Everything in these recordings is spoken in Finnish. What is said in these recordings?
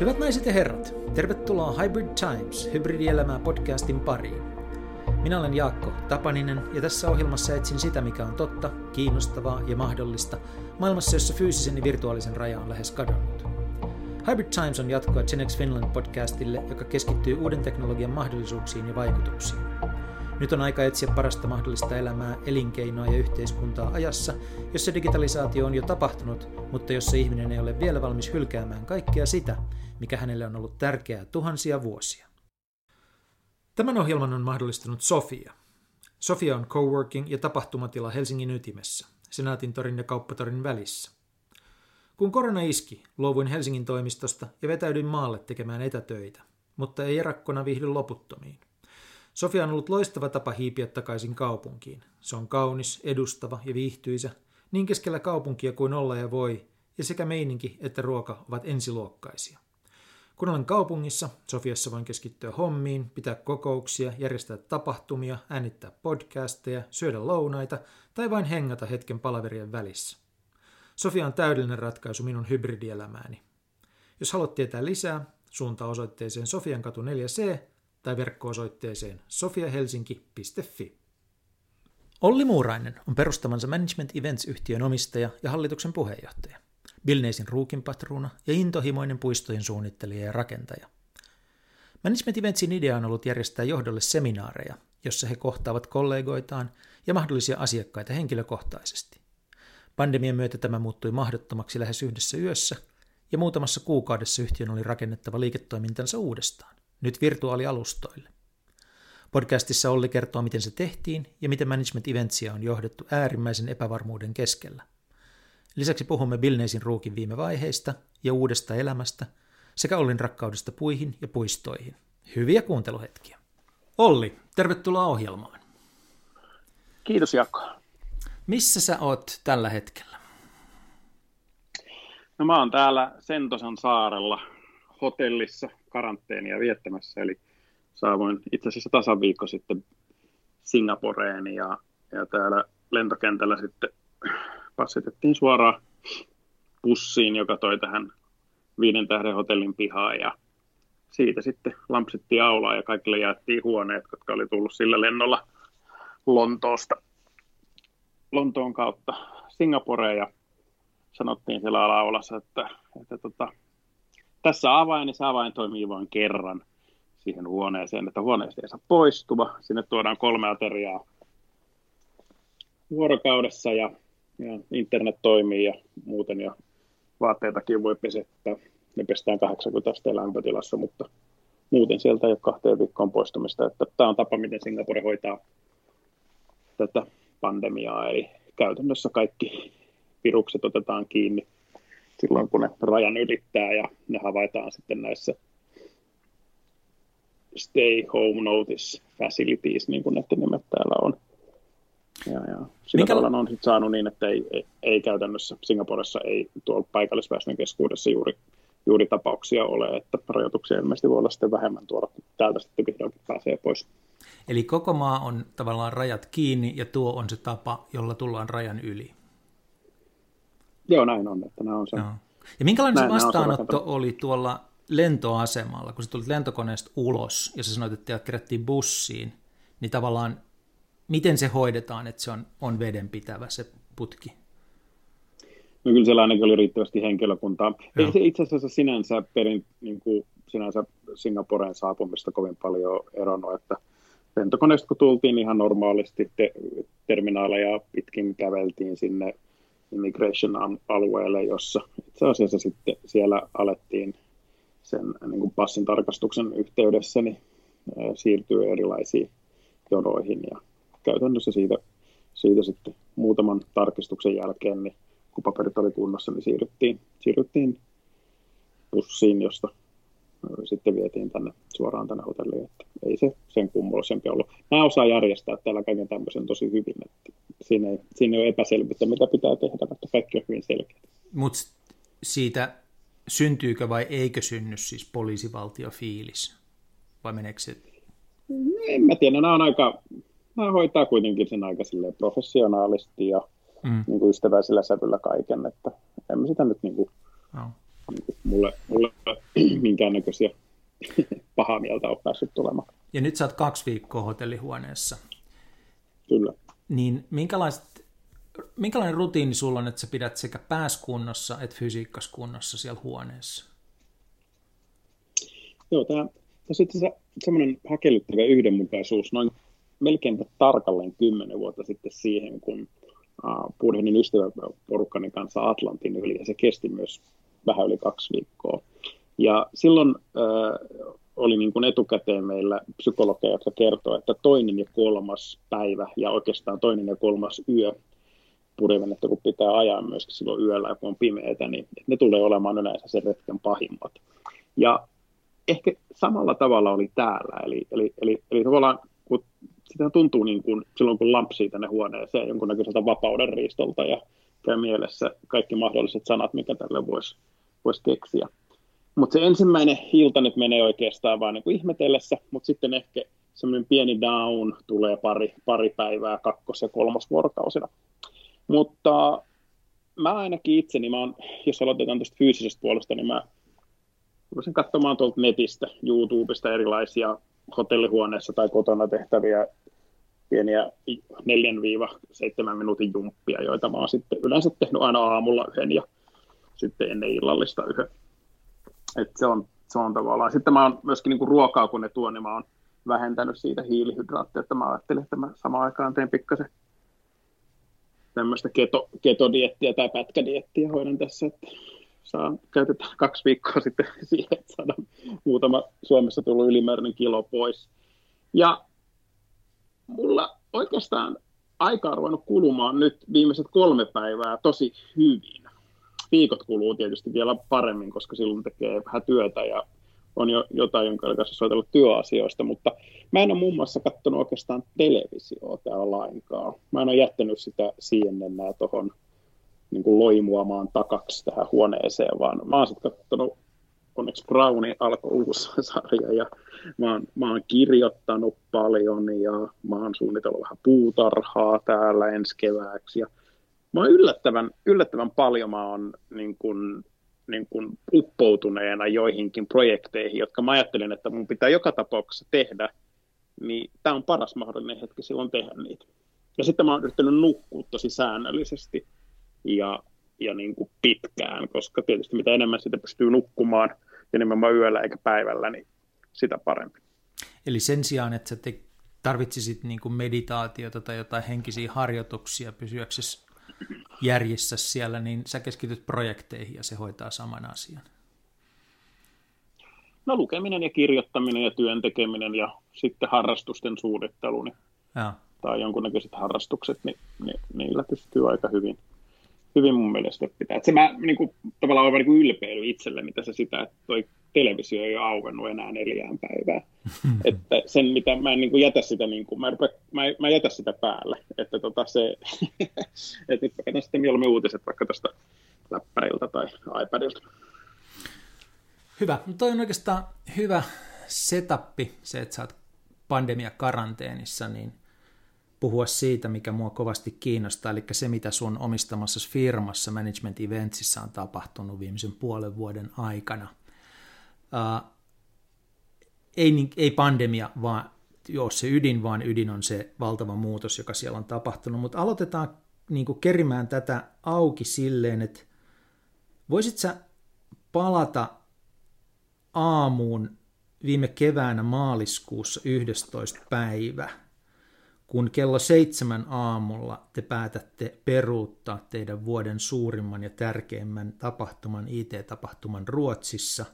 Hyvät naiset ja herrat, tervetuloa Hybrid Times, hybridielämää podcastin pariin. Minä olen Jaakko Tapaninen ja tässä ohjelmassa etsin sitä, mikä on totta, kiinnostavaa ja mahdollista maailmassa, jossa fyysisen ja virtuaalisen raja on lähes kadonnut. Hybrid Times on jatkoa Genex Finland podcastille, joka keskittyy uuden teknologian mahdollisuuksiin ja vaikutuksiin. Nyt on aika etsiä parasta mahdollista elämää, elinkeinoa ja yhteiskuntaa ajassa, jossa digitalisaatio on jo tapahtunut, mutta jossa ihminen ei ole vielä valmis hylkäämään kaikkea sitä, mikä hänelle on ollut tärkeää tuhansia vuosia. Tämän ohjelman on mahdollistanut Sofia. Sofia on coworking ja tapahtumatila Helsingin ytimessä, Senaatin torin ja Kauppatorin välissä. Kun korona iski, luovuin Helsingin toimistosta ja vetäydyin maalle tekemään etätöitä, mutta ei erakkona viihdy loputtomiin. Sofia on ollut loistava tapa hiipiä takaisin kaupunkiin. Se on kaunis, edustava ja viihtyisä, niin keskellä kaupunkia kuin olla ja voi, ja sekä meininki että ruoka ovat ensiluokkaisia. Kun olen kaupungissa, Sofiassa voin keskittyä hommiin, pitää kokouksia, järjestää tapahtumia, äänittää podcasteja, syödä lounaita tai vain hengata hetken palaverien välissä. Sofia on täydellinen ratkaisu minun hybridielämääni. Jos haluat tietää lisää, suunta osoitteeseen Sofiankatu 4C tai verkko-osoitteeseen sofiahelsinki.fi. Olli Muurainen on perustamansa Management Events-yhtiön omistaja ja hallituksen puheenjohtaja. Bilneisin ruukinpatruuna ja intohimoinen puistojen suunnittelija ja rakentaja. Management Eventsin idea on ollut järjestää johdolle seminaareja, jossa he kohtaavat kollegoitaan ja mahdollisia asiakkaita henkilökohtaisesti. Pandemian myötä tämä muuttui mahdottomaksi lähes yhdessä yössä, ja muutamassa kuukaudessa yhtiön oli rakennettava liiketoimintansa uudestaan, nyt virtuaalialustoille. Podcastissa Olli kertoo, miten se tehtiin ja miten Management Eventsia on johdettu äärimmäisen epävarmuuden keskellä – Lisäksi puhumme Bilneisin ruukin viime vaiheista ja uudesta elämästä sekä Ollin rakkaudesta puihin ja puistoihin. Hyviä kuunteluhetkiä. Olli, tervetuloa ohjelmaan. Kiitos Jaakko. Missä sä oot tällä hetkellä? No mä oon täällä Sentosan saarella hotellissa karanteenia viettämässä, eli saavuin itse asiassa tasaviikko sitten Singaporeen ja, ja täällä lentokentällä sitten passitettiin suoraan bussiin, joka toi tähän viiden tähden hotellin pihaan. Ja siitä sitten lampsittiin aulaa ja kaikille jaettiin huoneet, jotka oli tullut sillä lennolla Lontoosta, Lontoon kautta Singaporeen. Ja sanottiin siellä alaulassa, että, että tota, tässä avain, niin se avain toimii vain kerran siihen huoneeseen, että huoneesta ei saa poistua. Sinne tuodaan kolme ateriaa vuorokaudessa ja ja internet toimii ja muuten ja vaatteitakin voi pesettää. Ne pestään 80 asteen lämpötilassa, mutta muuten sieltä ei ole kahteen viikkoon poistumista. Että tämä on tapa, miten Singapore hoitaa tätä pandemiaa, eli käytännössä kaikki virukset otetaan kiinni silloin, kun ne rajan ylittää ja ne havaitaan sitten näissä stay home notice facilities, niin kuin näiden nimet täällä on. Ja, ja. Sillä Mikä... tavalla on sit saanut niin, että ei, ei, ei käytännössä Singaporessa ei tuolla paikallisväestön keskuudessa juuri, juuri tapauksia ole, että rajoituksia ilmeisesti voi olla sitten vähemmän tuolla, kun täältä sitten vihdoinkin pääsee pois. Eli koko maa on tavallaan rajat kiinni ja tuo on se tapa, jolla tullaan rajan yli. Joo, näin on. Että nämä on se. Joo. Ja minkälainen näin, se vastaanotto se oli tuolla lentoasemalla, kun sä tulit lentokoneesta ulos ja sä sanoit, että kerättiin bussiin, niin tavallaan miten se hoidetaan, että se on, on vedenpitävä se putki? No kyllä siellä ainakin oli riittävästi henkilökuntaa. Joo. Ei se itse asiassa sinänsä perin, niin kuin sinänsä Singaporeen saapumista kovin paljon eronnut, että lentokoneesta kun tultiin ihan normaalisti te- terminaaleja pitkin käveltiin sinne immigration-alueelle, jossa itse asiassa sitten siellä alettiin sen niin kuin passin tarkastuksen yhteydessä niin, siirtyy erilaisiin jonoihin. Ja käytännössä siitä, siitä sitten muutaman tarkistuksen jälkeen, niin kun paperit oli kunnossa, niin siirryttiin, siirryttiin bussiin, josta sitten vietiin tänne suoraan tänne hotelliin, että ei se sen kummoisempi ollut. Mä osaan järjestää täällä kaiken tämmöisen tosi hyvin, että siinä ei, siinä ei ole epäselvyyttä, mitä pitää tehdä, mutta kaikki on hyvin selkeä. Mutta siitä syntyykö vai eikö synny siis poliisivaltiofiilis? Vai meneekö se? En mä tiedä, nämä on aika, hän hoitaa kuitenkin sen aika professionaalisti ja mm. niin kuin ystäväisellä sävyllä kaiken, että emme sitä nyt niin kuin no. Mulle, mulle minkäännäköisiä pahaa mieltä ole päässyt tulemaan. Ja nyt sä oot kaksi viikkoa hotellihuoneessa. Kyllä. Niin minkälaiset, minkälainen rutiini sulla on, että sä pidät sekä pääskunnossa että fysiikkaskunnossa siellä huoneessa? Joo, tämä on sitten se, semmoinen häkellyttävä yhdenmukaisuus noin melkein tarkalleen kymmenen vuotta sitten siihen, kun uh, purhehdin ystäväporukkani kanssa Atlantin yli, ja se kesti myös vähän yli kaksi viikkoa. Ja silloin uh, oli niin kuin etukäteen meillä psykologeja, jotka kertoo, että toinen ja kolmas päivä ja oikeastaan toinen ja kolmas yö purjevenettä, kun pitää ajaa myöskin silloin yöllä, kun on pimeätä, niin ne tulee olemaan yleensä sen retken pahimmat. Ja ehkä samalla tavalla oli täällä, eli, eli, eli, eli tavallaan kun sitä tuntuu niin kuin silloin, kun lampsii tänne huoneeseen jonkunnäköiseltä vapauden riistolta ja käy mielessä kaikki mahdolliset sanat, mikä tälle voisi vois keksiä. Mutta se ensimmäinen ilta nyt menee oikeastaan vaan niin ihmetellessä, mutta sitten ehkä semmoinen pieni down tulee pari, pari päivää kakkos- ja kolmosvuorokausina. Mutta mä ainakin itseni, mä oon, jos aloitetaan tuosta fyysisestä puolesta, niin mä rupesin katsomaan tuolta netistä, YouTubesta erilaisia hotellihuoneessa tai kotona tehtäviä pieniä 4-7 minuutin jumppia, joita mä oon sitten yleensä tehnyt aina aamulla yhden ja sitten ennen illallista yhden. Et se, on, se on tavallaan. Sitten mä oon myöskin niin ruokaa, kun ne tuon, niin mä oon vähentänyt siitä hiilihydraattia, että mä ajattelin, että mä samaan aikaan teen pikkasen tämmöistä keto, ketodiettiä tai pätkädiettiä hoidan tässä, että saa, käytetään kaksi viikkoa sitten siihen, että saadaan muutama Suomessa tullut ylimääräinen kilo pois. Ja mulla oikeastaan aika on ruvennut kulumaan nyt viimeiset kolme päivää tosi hyvin. Viikot kuluu tietysti vielä paremmin, koska silloin tekee vähän työtä ja on jo jotain, jonka kanssa soitella työasioista, mutta mä en ole muun muassa katsonut oikeastaan televisioa täällä lainkaan. Mä en ole jättänyt sitä CNN tuohon niin loimuamaan takaksi tähän huoneeseen, vaan mä oon sitten katsonut onneksi Brownin alkoi uusi sarja ja mä oon, mä oon kirjoittanut paljon ja mä oon suunnitellut vähän puutarhaa täällä ensi kevääksi ja mä oon yllättävän, yllättävän paljon mä oon niin kuin, niin kuin uppoutuneena joihinkin projekteihin, jotka mä ajattelin, että mun pitää joka tapauksessa tehdä, niin tämä on paras mahdollinen hetki silloin tehdä niitä. Ja sitten mä oon yrittänyt nukkua tosi säännöllisesti ja, ja niin kuin pitkään, koska tietysti mitä enemmän sitä pystyy nukkumaan, ja nimenomaan yöllä eikä päivällä, niin sitä parempi. Eli sen sijaan, että sä te tarvitsisit niin kuin meditaatiota tai jotain henkisiä harjoituksia pysyäksesi järjissä siellä, niin sä keskityt projekteihin ja se hoitaa saman asian. No lukeminen ja kirjoittaminen ja työn tekeminen ja sitten harrastusten suunnittelu niin, ja. tai jonkunnäköiset harrastukset, niin, niin niillä pystyy aika hyvin hyvin mun mielestä pitää. Et se mä niin kuin, tavallaan olen niin ylpeily itselleni tässä sitä, että toi televisio ei ole auennut enää neljään päivään. että sen, mitä mä en niin kuin jätä sitä, niin kuin, mä, rupea, mä, mä jätä sitä päälle. Että tota se, että nyt katson sitten mieluummin uutiset vaikka tuosta läppäriltä tai iPadilta. Hyvä. No toi on oikeastaan hyvä setappi, se, että sä oot pandemia-karanteenissa, niin puhua siitä, mikä mua kovasti kiinnostaa, eli se, mitä sun omistamassa firmassa Management Eventsissä on tapahtunut viimeisen puolen vuoden aikana. Uh, ei, niin, ei pandemia, vaan joo, se ydin, vaan ydin on se valtava muutos, joka siellä on tapahtunut. Mutta aloitetaan niin kerimään tätä auki silleen, että voisit sä palata aamuun viime keväänä maaliskuussa 11. päivä – kun kello seitsemän aamulla te päätätte peruuttaa teidän vuoden suurimman ja tärkeimmän tapahtuman, IT-tapahtuman Ruotsissa,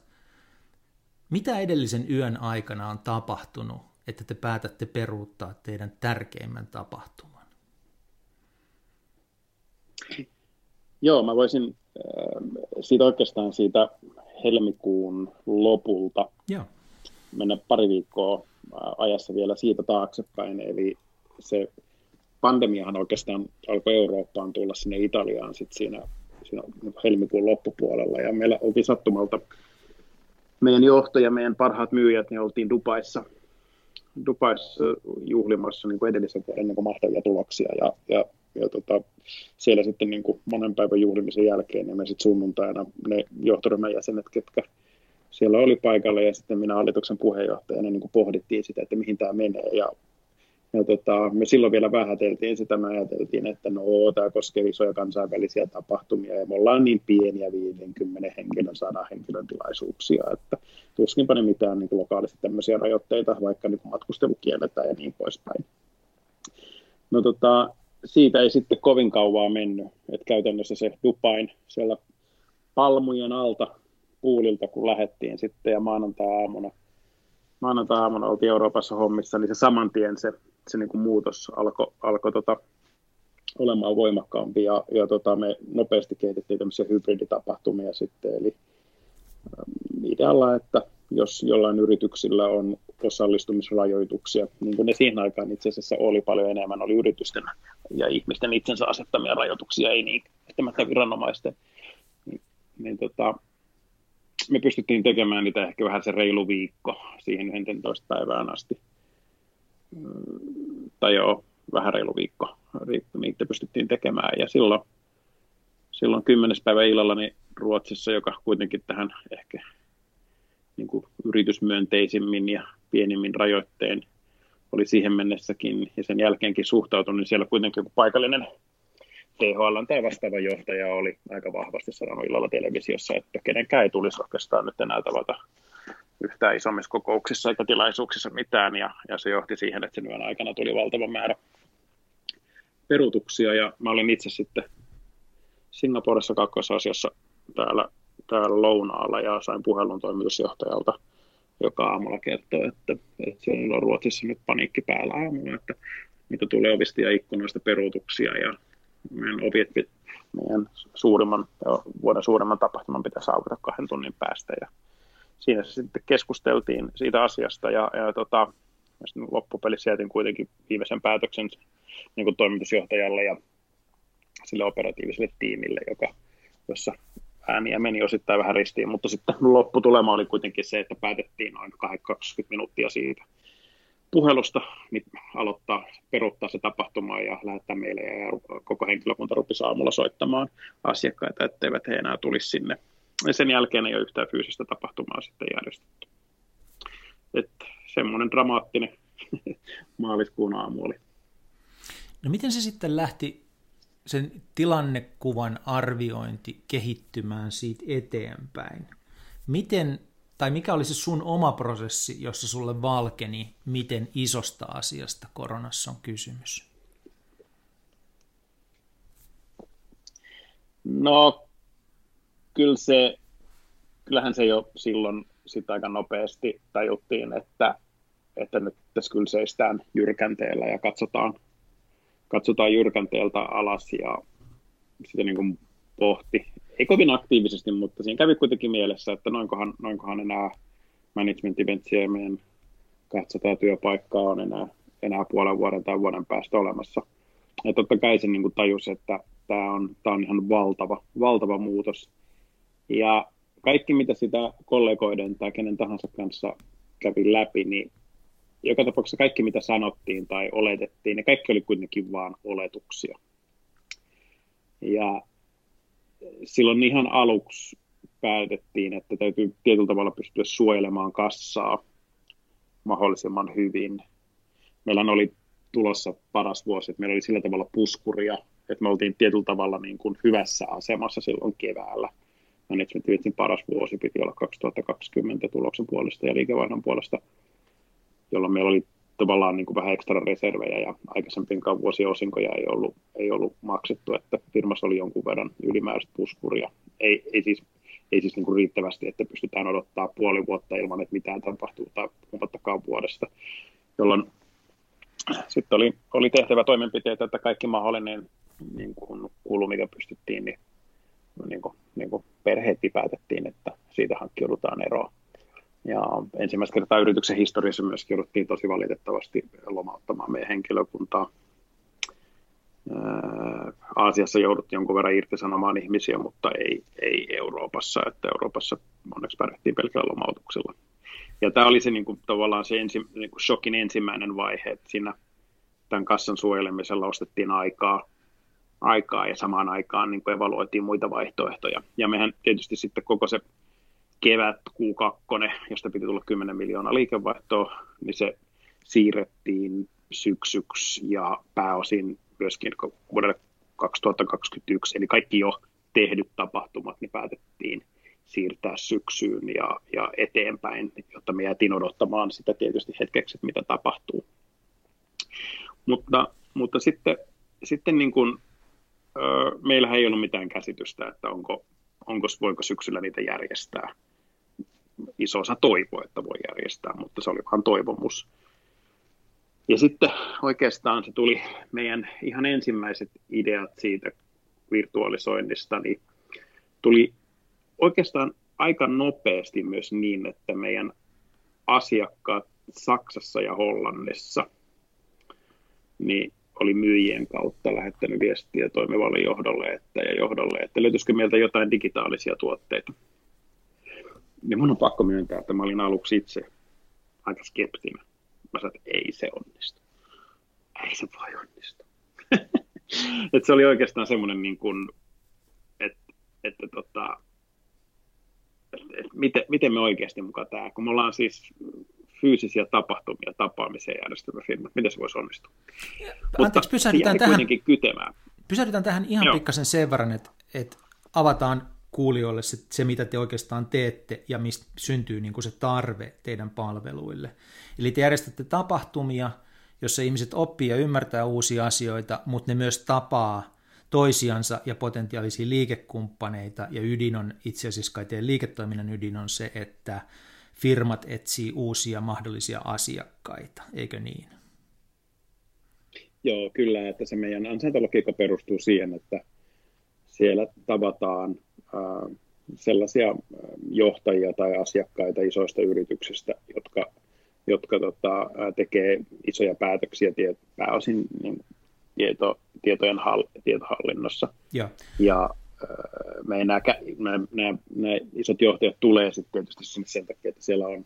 mitä edellisen yön aikana on tapahtunut, että te päätätte peruuttaa teidän tärkeimmän tapahtuman? Joo, mä voisin äh, siitä oikeastaan siitä helmikuun lopulta Joo. mennä pari viikkoa äh, ajassa vielä siitä taaksepäin. Eli se pandemiahan oikeastaan alkoi Eurooppaan tulla sinne Italiaan sit siinä, siinä helmikuun loppupuolella. Ja meillä oltiin sattumalta meidän johto ja meidän parhaat myyjät, niin oltiin Dubaissa, Dubaissa juhlimassa niin kuin edellisen vuoden niin mahtavia tuloksia. Ja, ja ja tota, siellä sitten niin kuin monen päivän juhlimisen jälkeen, niin me sitten sunnuntaina ne johtoryhmän jäsenet, ketkä siellä oli paikalla ja sitten minä hallituksen puheenjohtajana niin kuin pohdittiin sitä, että mihin tämä menee. Ja ja tota, me silloin vielä vähäteltiin sitä, me ajateltiin, että no tämä koskee isoja kansainvälisiä tapahtumia ja me ollaan niin pieniä 50 henkilön, 100 henkilön tilaisuuksia, että tuskinpa ne mitään niin lokaalisesti tämmöisiä rajoitteita, vaikka niin matkustelu kielletään ja niin poispäin. No tota, siitä ei sitten kovin kauaa mennyt, että käytännössä se Dubain siellä palmujen alta puulilta, kun lähettiin sitten ja maanantai-aamuna, maanantai-aamuna oltiin Euroopassa hommissa, niin se saman tien se se niin kuin muutos alkoi alko, tota, olemaan voimakkaampi ja, ja tota, me nopeasti kehitettiin tämmöisiä hybriditapahtumia sitten, eli ähm, idealla, että jos jollain yrityksillä on osallistumisrajoituksia, niin kuin ne siihen aikaan itse asiassa oli paljon enemmän, oli yritysten ja ihmisten itsensä asettamia rajoituksia, ei niin että viranomaisten, niin, niin tota, me pystyttiin tekemään niitä ehkä vähän se reilu viikko siihen 11 päivään asti tai joo, vähän reilu viikko, niitä pystyttiin tekemään. Ja silloin, silloin 10. päivä illalla niin Ruotsissa, joka kuitenkin tähän ehkä niin kuin yritysmyönteisimmin ja pienimmin rajoitteen oli siihen mennessäkin ja sen jälkeenkin suhtautunut, niin siellä kuitenkin joku paikallinen THL tai vastaava johtaja oli aika vahvasti sanonut illalla televisiossa, että kenenkään ei tulisi oikeastaan nyt enää tavata yhtään isommissa kokouksissa eikä tilaisuuksissa mitään, ja, ja se johti siihen, että sen yön aikana tuli valtava määrä peruutuksia, ja mä olin itse sitten Singaporessa kakkosasiassa täällä, täällä lounaalla, ja sain puhelun toimitusjohtajalta, joka aamulla kertoi, että, että siellä on Ruotsissa nyt paniikki päällä aamulla, että mitä tulee ovista ja ikkunoista peruutuksia, ja meidän oviet, meidän suurimman, vuoden suurimman tapahtuman pitää saavuttaa kahden tunnin päästä, ja siinä sitten keskusteltiin siitä asiasta ja, ja tota, loppupelissä jätin kuitenkin viimeisen päätöksen niin kuin toimitusjohtajalle ja sille operatiiviselle tiimille, joka, jossa ääniä meni osittain vähän ristiin, mutta sitten lopputulema oli kuitenkin se, että päätettiin noin 20 minuuttia siitä puhelusta niin aloittaa, peruuttaa se tapahtuma ja lähettää meille ja koko henkilökunta rupesi aamulla soittamaan asiakkaita, etteivät he enää tulisi sinne ja sen jälkeen ei ole yhtään fyysistä tapahtumaa sitten järjestetty. Että semmoinen dramaattinen maaliskuun aamu oli. No miten se sitten lähti sen tilannekuvan arviointi kehittymään siitä eteenpäin? Miten, tai mikä oli se sun oma prosessi, jossa sulle valkeni, miten isosta asiasta koronassa on kysymys? No kyllä se, kyllähän se jo silloin sitä aika nopeasti tajuttiin, että, että nyt tässä kyllä seistään jyrkänteellä ja katsotaan, katsotaan jyrkänteeltä alas ja sitä niin kuin pohti. Ei kovin aktiivisesti, mutta siinä kävi kuitenkin mielessä, että noinkohan, noinkohan enää management eventsiä meidän 200 työpaikkaa on enää, enää puolen vuoden tai vuoden päästä olemassa. Ja totta kai se niin tajusi, että tämä on, tämä on ihan valtava, valtava muutos ja kaikki, mitä sitä kollegoiden tai kenen tahansa kanssa kävi läpi, niin joka tapauksessa kaikki, mitä sanottiin tai oletettiin, ne kaikki oli kuitenkin vain oletuksia. Ja silloin ihan aluksi päätettiin, että täytyy tietyllä tavalla pystyä suojelemaan kassaa mahdollisimman hyvin. Meillä oli tulossa paras vuosi, että meillä oli sillä tavalla puskuria, että me oltiin tietyllä tavalla niin kuin hyvässä asemassa silloin keväällä – Management Vitsin paras vuosi piti olla 2020 tuloksen puolesta ja liikevaihdon puolesta, jolloin meillä oli tavallaan niin kuin vähän ekstra reservejä ja aikaisempien vuosien osinkoja ei ollut, ei ollut maksettu, että firmassa oli jonkun verran ylimääräistä puskuria. Ei, ei siis, ei siis niin kuin riittävästi, että pystytään odottaa puoli vuotta ilman, että mitään tapahtuu tai puhumattakaan vuodesta, jolloin sitten oli, oli tehtävä toimenpiteitä, että kaikki mahdollinen niin kuin kulu, mikä pystyttiin, niin niin kuin, niin kuin perheetti päätettiin, että siitä hankkiudutaan eroon. Ja ensimmäistä kertaa yrityksen historiassa myös jouduttiin tosi valitettavasti lomauttamaan meidän henkilökuntaa. Aasiassa jouduttiin jonkun verran irtisanomaan ihmisiä, mutta ei, ei Euroopassa. Että Euroopassa onneksi pärjättiin pelkällä lomautuksella. Ja tämä oli se niin kuin, tavallaan se ensi, niin kuin shokin ensimmäinen vaihe, että siinä tämän kassan suojelemisella ostettiin aikaa aikaa ja samaan aikaan niin kuin evaluoitiin muita vaihtoehtoja. Ja mehän tietysti sitten koko se kevät Q2, josta piti tulla 10 miljoonaa liikevaihtoa, niin se siirrettiin syksyksi ja pääosin myöskin vuodelle 2021, eli kaikki jo tehdyt tapahtumat niin päätettiin siirtää syksyyn ja, ja eteenpäin, jotta me jäätiin odottamaan sitä tietysti hetkeksi, että mitä tapahtuu. Mutta, mutta sitten, sitten niin kuin, ö, meillähän ei ollut mitään käsitystä, että onko, onko, voiko syksyllä niitä järjestää. Iso osa toivoa, että voi järjestää, mutta se oli vain toivomus. Ja sitten oikeastaan se tuli meidän ihan ensimmäiset ideat siitä virtualisoinnista, niin tuli oikeastaan aika nopeasti myös niin, että meidän asiakkaat Saksassa ja Hollannissa niin oli myyjien kautta lähettänyt viestiä toimivalle johdolle että, ja johdolle, että löytyisikö meiltä jotain digitaalisia tuotteita. Ja mun on pakko myöntää, että mä olin aluksi itse aika skeptinen. Mä sanoin, että ei se onnistu. Ei se voi onnistu. että se oli oikeastaan semmoinen, niin kuin, että, että tota, että miten, miten me oikeasti mukaan tämä, kun me ollaan siis fyysisiä tapahtumia, tapaamisia järjestävä firma, miten se voisi onnistua. Anteeksi, pysähdytään tähän, pysähdytään tähän ihan Joo. pikkasen sen verran, että, että avataan kuulijoille se, se, mitä te oikeastaan teette ja mistä syntyy niin kuin se tarve teidän palveluille. Eli te järjestätte tapahtumia, jossa ihmiset oppii ja ymmärtää uusia asioita, mutta ne myös tapaa toisiansa ja potentiaalisia liikekumppaneita, ja ydin on itse asiassa kai teidän liiketoiminnan ydin on se, että firmat etsii uusia mahdollisia asiakkaita, eikö niin? Joo, kyllä, että se meidän ansaintalogiikka perustuu siihen, että siellä tavataan äh, sellaisia johtajia tai asiakkaita isoista yrityksistä, jotka, jotka tota, tekee isoja päätöksiä pääosin niin tieto, tietojen hall, tietohallinnossa. Ja, ja meidän nämä, nämä, nämä, isot johtajat tulee sitten tietysti sinne sen takia, että siellä on,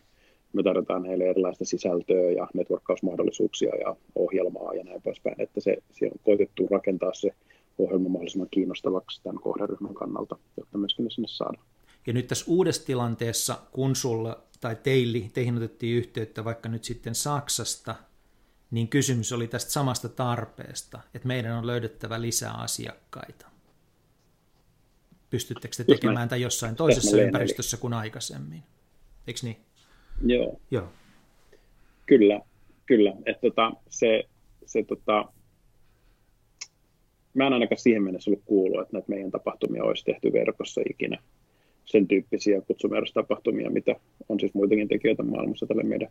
me tarjotaan heille erilaista sisältöä ja networkkausmahdollisuuksia ja ohjelmaa ja näin poispäin, että se, siellä on koitettu rakentaa se ohjelma mahdollisimman kiinnostavaksi tämän kohderyhmän kannalta, jotta myöskin ne sinne saadaan. Ja nyt tässä uudessa tilanteessa, kun sulla tai teille, teihin otettiin yhteyttä vaikka nyt sitten Saksasta, niin kysymys oli tästä samasta tarpeesta, että meidän on löydettävä lisää asiakkaita. Pystyttekö te tekemään tätä jossain toisessa ympäristössä kuin aikaisemmin? Eikö niin? Joo. Joo. Kyllä, kyllä. Että tota, se, se tota, mä en ainakaan siihen mennessä ollut kuullut, että näitä meidän tapahtumia olisi tehty verkossa ikinä. Sen tyyppisiä kutsumierrostapahtumia, mitä on siis muitakin tekijöitä maailmassa tälle meidän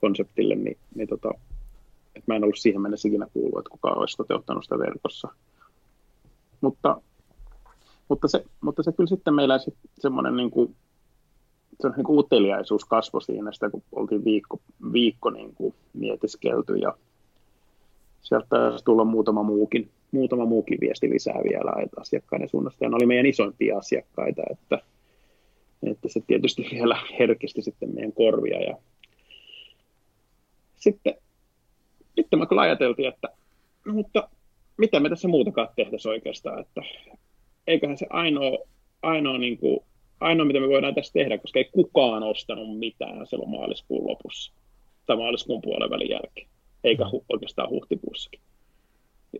konseptille, niin, niin tota, että mä en ollut siihen mennessä ikinä kuullut, että kukaan olisi toteuttanut sitä verkossa. Mutta, mutta, se, mutta se kyllä sitten meillä se, semmoinen niin kuin, se niin kuin uteliaisuus kasvoi siinä sitä, kun oltiin viikko, viikko niin kuin mietiskelty ja sieltä taisi tulla muutama muukin, muutama muukin viesti lisää vielä että asiakkaiden suunnasta. Ja ne oli meidän isoimpia asiakkaita, että, että se tietysti vielä herkisti sitten meidän korvia. Ja sitten sitten me kyllä ajateltiin, että no, mutta mitä me tässä muutakaan tehtäisiin oikeastaan, että eiköhän se ainoa, ainoa, niin kuin, ainoa, mitä me voidaan tässä tehdä, koska ei kukaan ostanut mitään silloin maaliskuun lopussa tai maaliskuun puolen välin jälkeen, eikä hu, oikeastaan huhtikuussakin.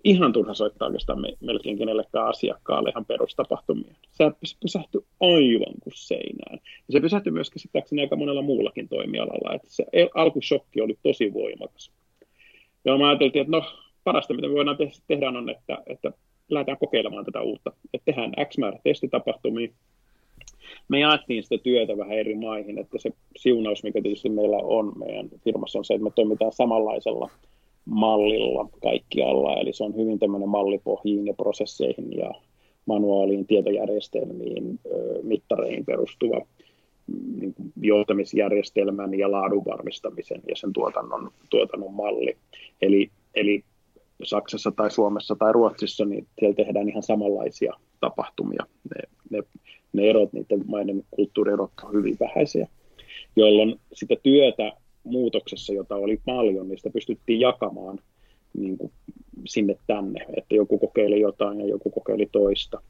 Ihan turha soittaa oikeastaan me, melkein kenellekään asiakkaalle ihan perustapahtumia. Se pysähtyi aivan kuin seinään. Ja se pysähtyi myös käsittääkseni aika monella muullakin toimialalla. Että se alkushokki oli tosi voimakas. Ja mä ajattelin, että no parasta mitä me voidaan te- tehdä on, että, että lähdetään kokeilemaan tätä uutta. Että tehdään X määrä testitapahtumia. Me jaettiin sitä työtä vähän eri maihin, että se siunaus, mikä tietysti meillä on meidän firmassa, on se, että me toimitaan samanlaisella mallilla kaikkialla. Eli se on hyvin tämmöinen mallipohjiin ja prosesseihin ja manuaaliin, tietojärjestelmiin, mittareihin perustuva niin kuin johtamisjärjestelmän ja laadun varmistamisen ja sen tuotannon, tuotannon malli. Eli, eli Saksassa tai Suomessa tai Ruotsissa, niin siellä tehdään ihan samanlaisia tapahtumia. Ne, ne, ne erot, niiden maiden kulttuurierot on hyvin vähäisiä, jolloin sitä työtä muutoksessa, jota oli paljon, niin sitä pystyttiin jakamaan niin kuin sinne tänne, että joku kokeili jotain ja joku kokeili toista.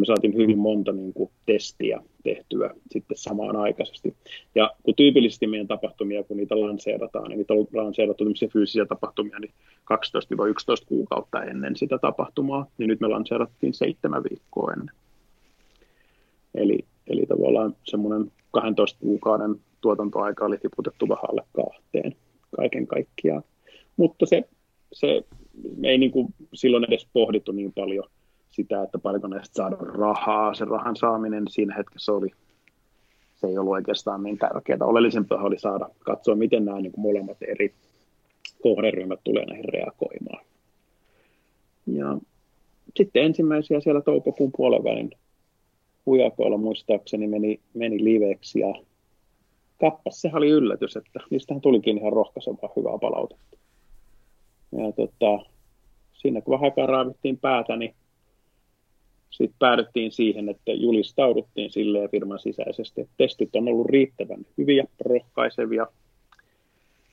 Me saatiin hyvin monta niin kuin, testiä tehtyä sitten samaan aikaisesti. Ja kun tyypillisesti meidän tapahtumia, kun niitä lanseerataan, niin niitä on lanseerattu fyysisiä tapahtumia niin 12-11 kuukautta ennen sitä tapahtumaa, niin nyt me lanseerattiin seitsemän viikkoa ennen. Eli, eli tavallaan semmoinen 12 kuukauden tuotantoaika oli tiputettu vähän alle kahteen kaiken kaikkiaan. Mutta se, se me ei niin kuin silloin edes pohdittu niin paljon sitä, että paljonko näistä saada rahaa. Se rahan saaminen siinä hetkessä oli, se ei ollut oikeastaan niin tärkeää. Oleellisempaa oli saada katsoa, miten nämä niin kuin molemmat eri kohderyhmät tulee näihin reagoimaan. Ja sitten ensimmäisiä siellä toukokuun puolen välin hujakoilla muistaakseni meni, meni liveksi ja kappas, sehän oli yllätys, että niistähän tulikin ihan rohkaisevaa hyvää palautetta. Ja tota, siinä kun vähän aikaa raavittiin päätä, niin sitten päädyttiin siihen, että julistauduttiin silleen firman sisäisesti, että testit on ollut riittävän hyviä, rohkaisevia.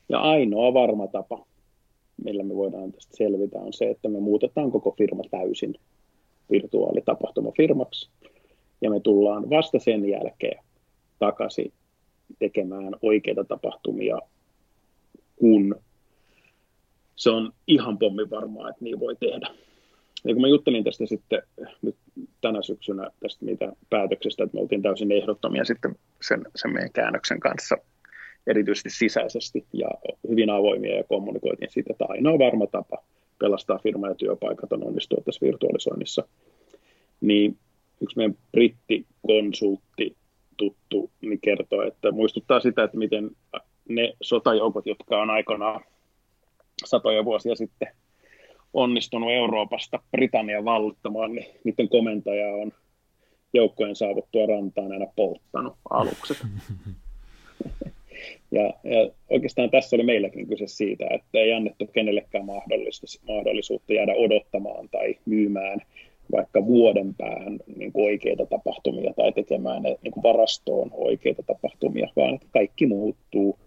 Ja ainoa varma tapa, millä me voidaan tästä selvitä, on se, että me muutetaan koko firma täysin virtuaalitapahtumafirmaksi. Ja me tullaan vasta sen jälkeen takaisin tekemään oikeita tapahtumia, kun se on ihan pommin varmaa, että niin voi tehdä. Ja kun mä juttelin tästä sitten nyt tänä syksynä tästä mitä päätöksestä, että me oltiin täysin ehdottomia sitten sen, sen meidän käännöksen kanssa erityisesti sisäisesti ja hyvin avoimia ja kommunikoitiin siitä, että ainoa varma tapa pelastaa firma ja työpaikat on onnistua tässä virtualisoinnissa. Niin yksi meidän brittikonsultti tuttu niin kertoo, että muistuttaa sitä, että miten ne sotajoukot, jotka on aikanaan satoja vuosia sitten onnistunut Euroopasta Britannian vallottamaan, niin niiden komentaja on joukkojen saavuttua rantaan aina polttanut alukset. ja, ja oikeastaan tässä oli meilläkin kyse siitä, että ei annettu kenellekään mahdollisuutta jäädä odottamaan tai myymään vaikka vuoden päähän niin kuin oikeita tapahtumia tai tekemään ne niin kuin varastoon oikeita tapahtumia, vaan että kaikki muuttuu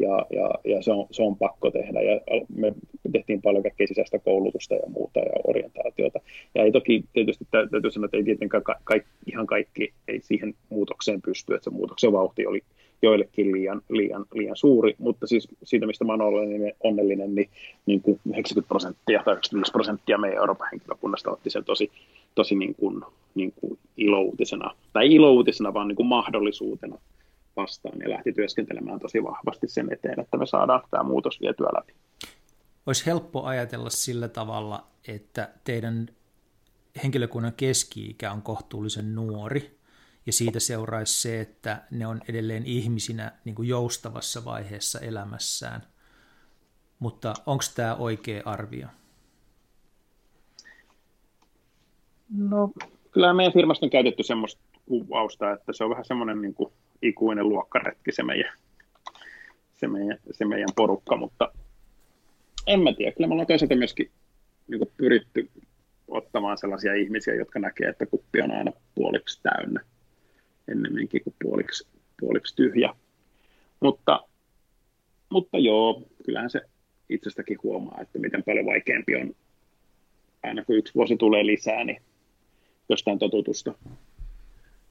ja, ja, ja se, on, se on pakko tehdä. Ja me tehtiin paljon kaikkea sisäistä koulutusta ja muuta ja orientaatiota. Ja ei toki tietysti täytyy sanoa, että ei tietenkään ka, ka, ihan kaikki ei siihen muutokseen pysty, että se muutoksen vauhti oli joillekin liian, liian, liian suuri, mutta siis siitä, mistä mä olen onnellinen, niin, niin kuin 90 prosenttia tai 95 prosenttia meidän Euroopan henkilökunnasta otti sen tosi, tosi niin kuin, niin kuin ilouutisena, tai ilouutisena, vaan niin kuin mahdollisuutena vastaan ja lähti työskentelemään tosi vahvasti sen eteen, että me saadaan tämä muutos vietyä läpi. Olisi helppo ajatella sillä tavalla, että teidän henkilökunnan keski-ikä on kohtuullisen nuori, ja siitä seuraisi se, että ne on edelleen ihmisinä niin kuin joustavassa vaiheessa elämässään. Mutta onko tämä oikea arvio? No, kyllä meidän firmasta on käytetty semmoista kuvausta, että se on vähän semmoinen niin kuin ikuinen luokkaretki se meidän, se meidän, se meidän porukka, mutta en mä tiedä, kyllä me ollaan toisaalta myöskin niin pyritty ottamaan sellaisia ihmisiä, jotka näkee, että kuppi on aina puoliksi täynnä. Ennemminkin kuin puoliksi, puoliksi tyhjä. Mutta, mutta joo, kyllähän se itsestäkin huomaa, että miten paljon vaikeampi on aina kun yksi vuosi tulee lisää, niin jostain totutusta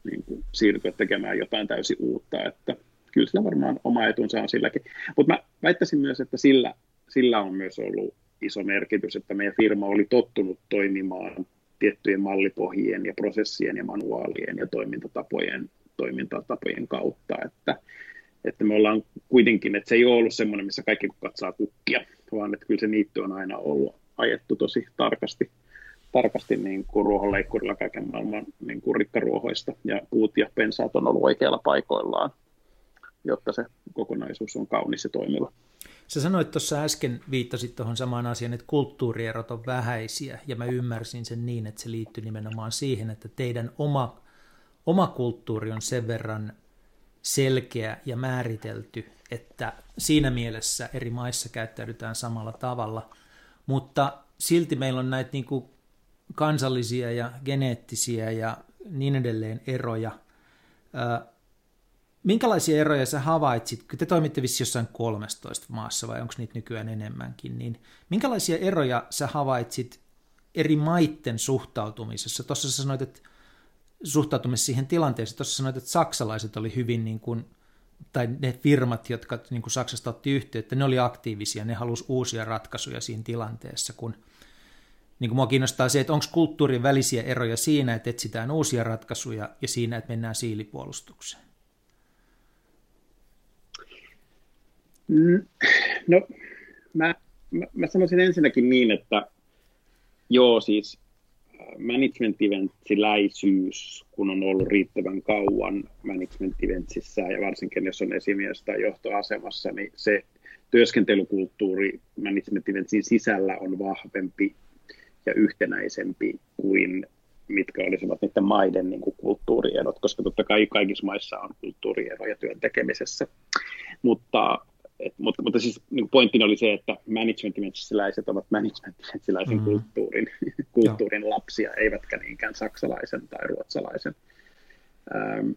niin kuin siirtyä tekemään jotain täysin uutta, että kyllä sillä varmaan oma etunsa on silläkin. Mutta mä väittäisin myös, että sillä, sillä on myös ollut iso merkitys, että meidän firma oli tottunut toimimaan tiettyjen mallipohjien ja prosessien ja manuaalien ja toimintatapojen, toimintatapojen kautta, että, että me ollaan kuitenkin, että se ei ole ollut semmoinen, missä kaikki katsaa kukkia, vaan että kyllä se niitty on aina ollut ajettu tosi tarkasti tarkasti niin kuin ruohonleikkurilla kaiken maailman niin kuin rikkaruohoista. Ja puut ja pensaat on ollut oikealla paikoillaan, jotta se kokonaisuus on kaunis ja toimiva. Sä sanoit tuossa äsken, viittasit tuohon samaan asiaan, että kulttuurierot on vähäisiä, ja mä ymmärsin sen niin, että se liittyy nimenomaan siihen, että teidän oma, oma kulttuuri on sen verran selkeä ja määritelty, että siinä mielessä eri maissa käyttäydytään samalla tavalla, mutta silti meillä on näitä niin kuin kansallisia ja geneettisiä ja niin edelleen eroja. minkälaisia eroja sä havaitsit, kun te toimitte vissi jossain 13 maassa vai onko niitä nykyään enemmänkin, niin minkälaisia eroja sä havaitsit eri maitten suhtautumisessa? Tuossa sä sanoit, että suhtautumisessa siihen tilanteeseen, tuossa sanoit, että saksalaiset oli hyvin niin kuin, tai ne firmat, jotka niin kuin Saksasta otti yhteyttä, ne oli aktiivisia, ne halusi uusia ratkaisuja siinä tilanteessa, kun niin kuin mua kiinnostaa se, että onko kulttuurin välisiä eroja siinä, että etsitään uusia ratkaisuja ja siinä, että mennään siilipuolustukseen? Mm, no, mä, mä, mä sanoisin ensinnäkin niin, että joo, siis management eventsiläisyys, kun on ollut riittävän kauan management eventsissä ja varsinkin jos on esimies tai johtoasemassa, niin se työskentelykulttuuri management eventsin sisällä on vahvempi ja yhtenäisempi kuin mitkä olisivat niiden maiden niin kuin kulttuuriedot, koska totta kai kaikissa maissa on kulttuurieroja työn tekemisessä. Mutta et, mutta, mutta siis niin pointtini oli se, että managementmentsiläiset ovat managementmentsiläisen mm-hmm. kulttuurin, kulttuurin lapsia, eivätkä niinkään saksalaisen tai ruotsalaisen ähm,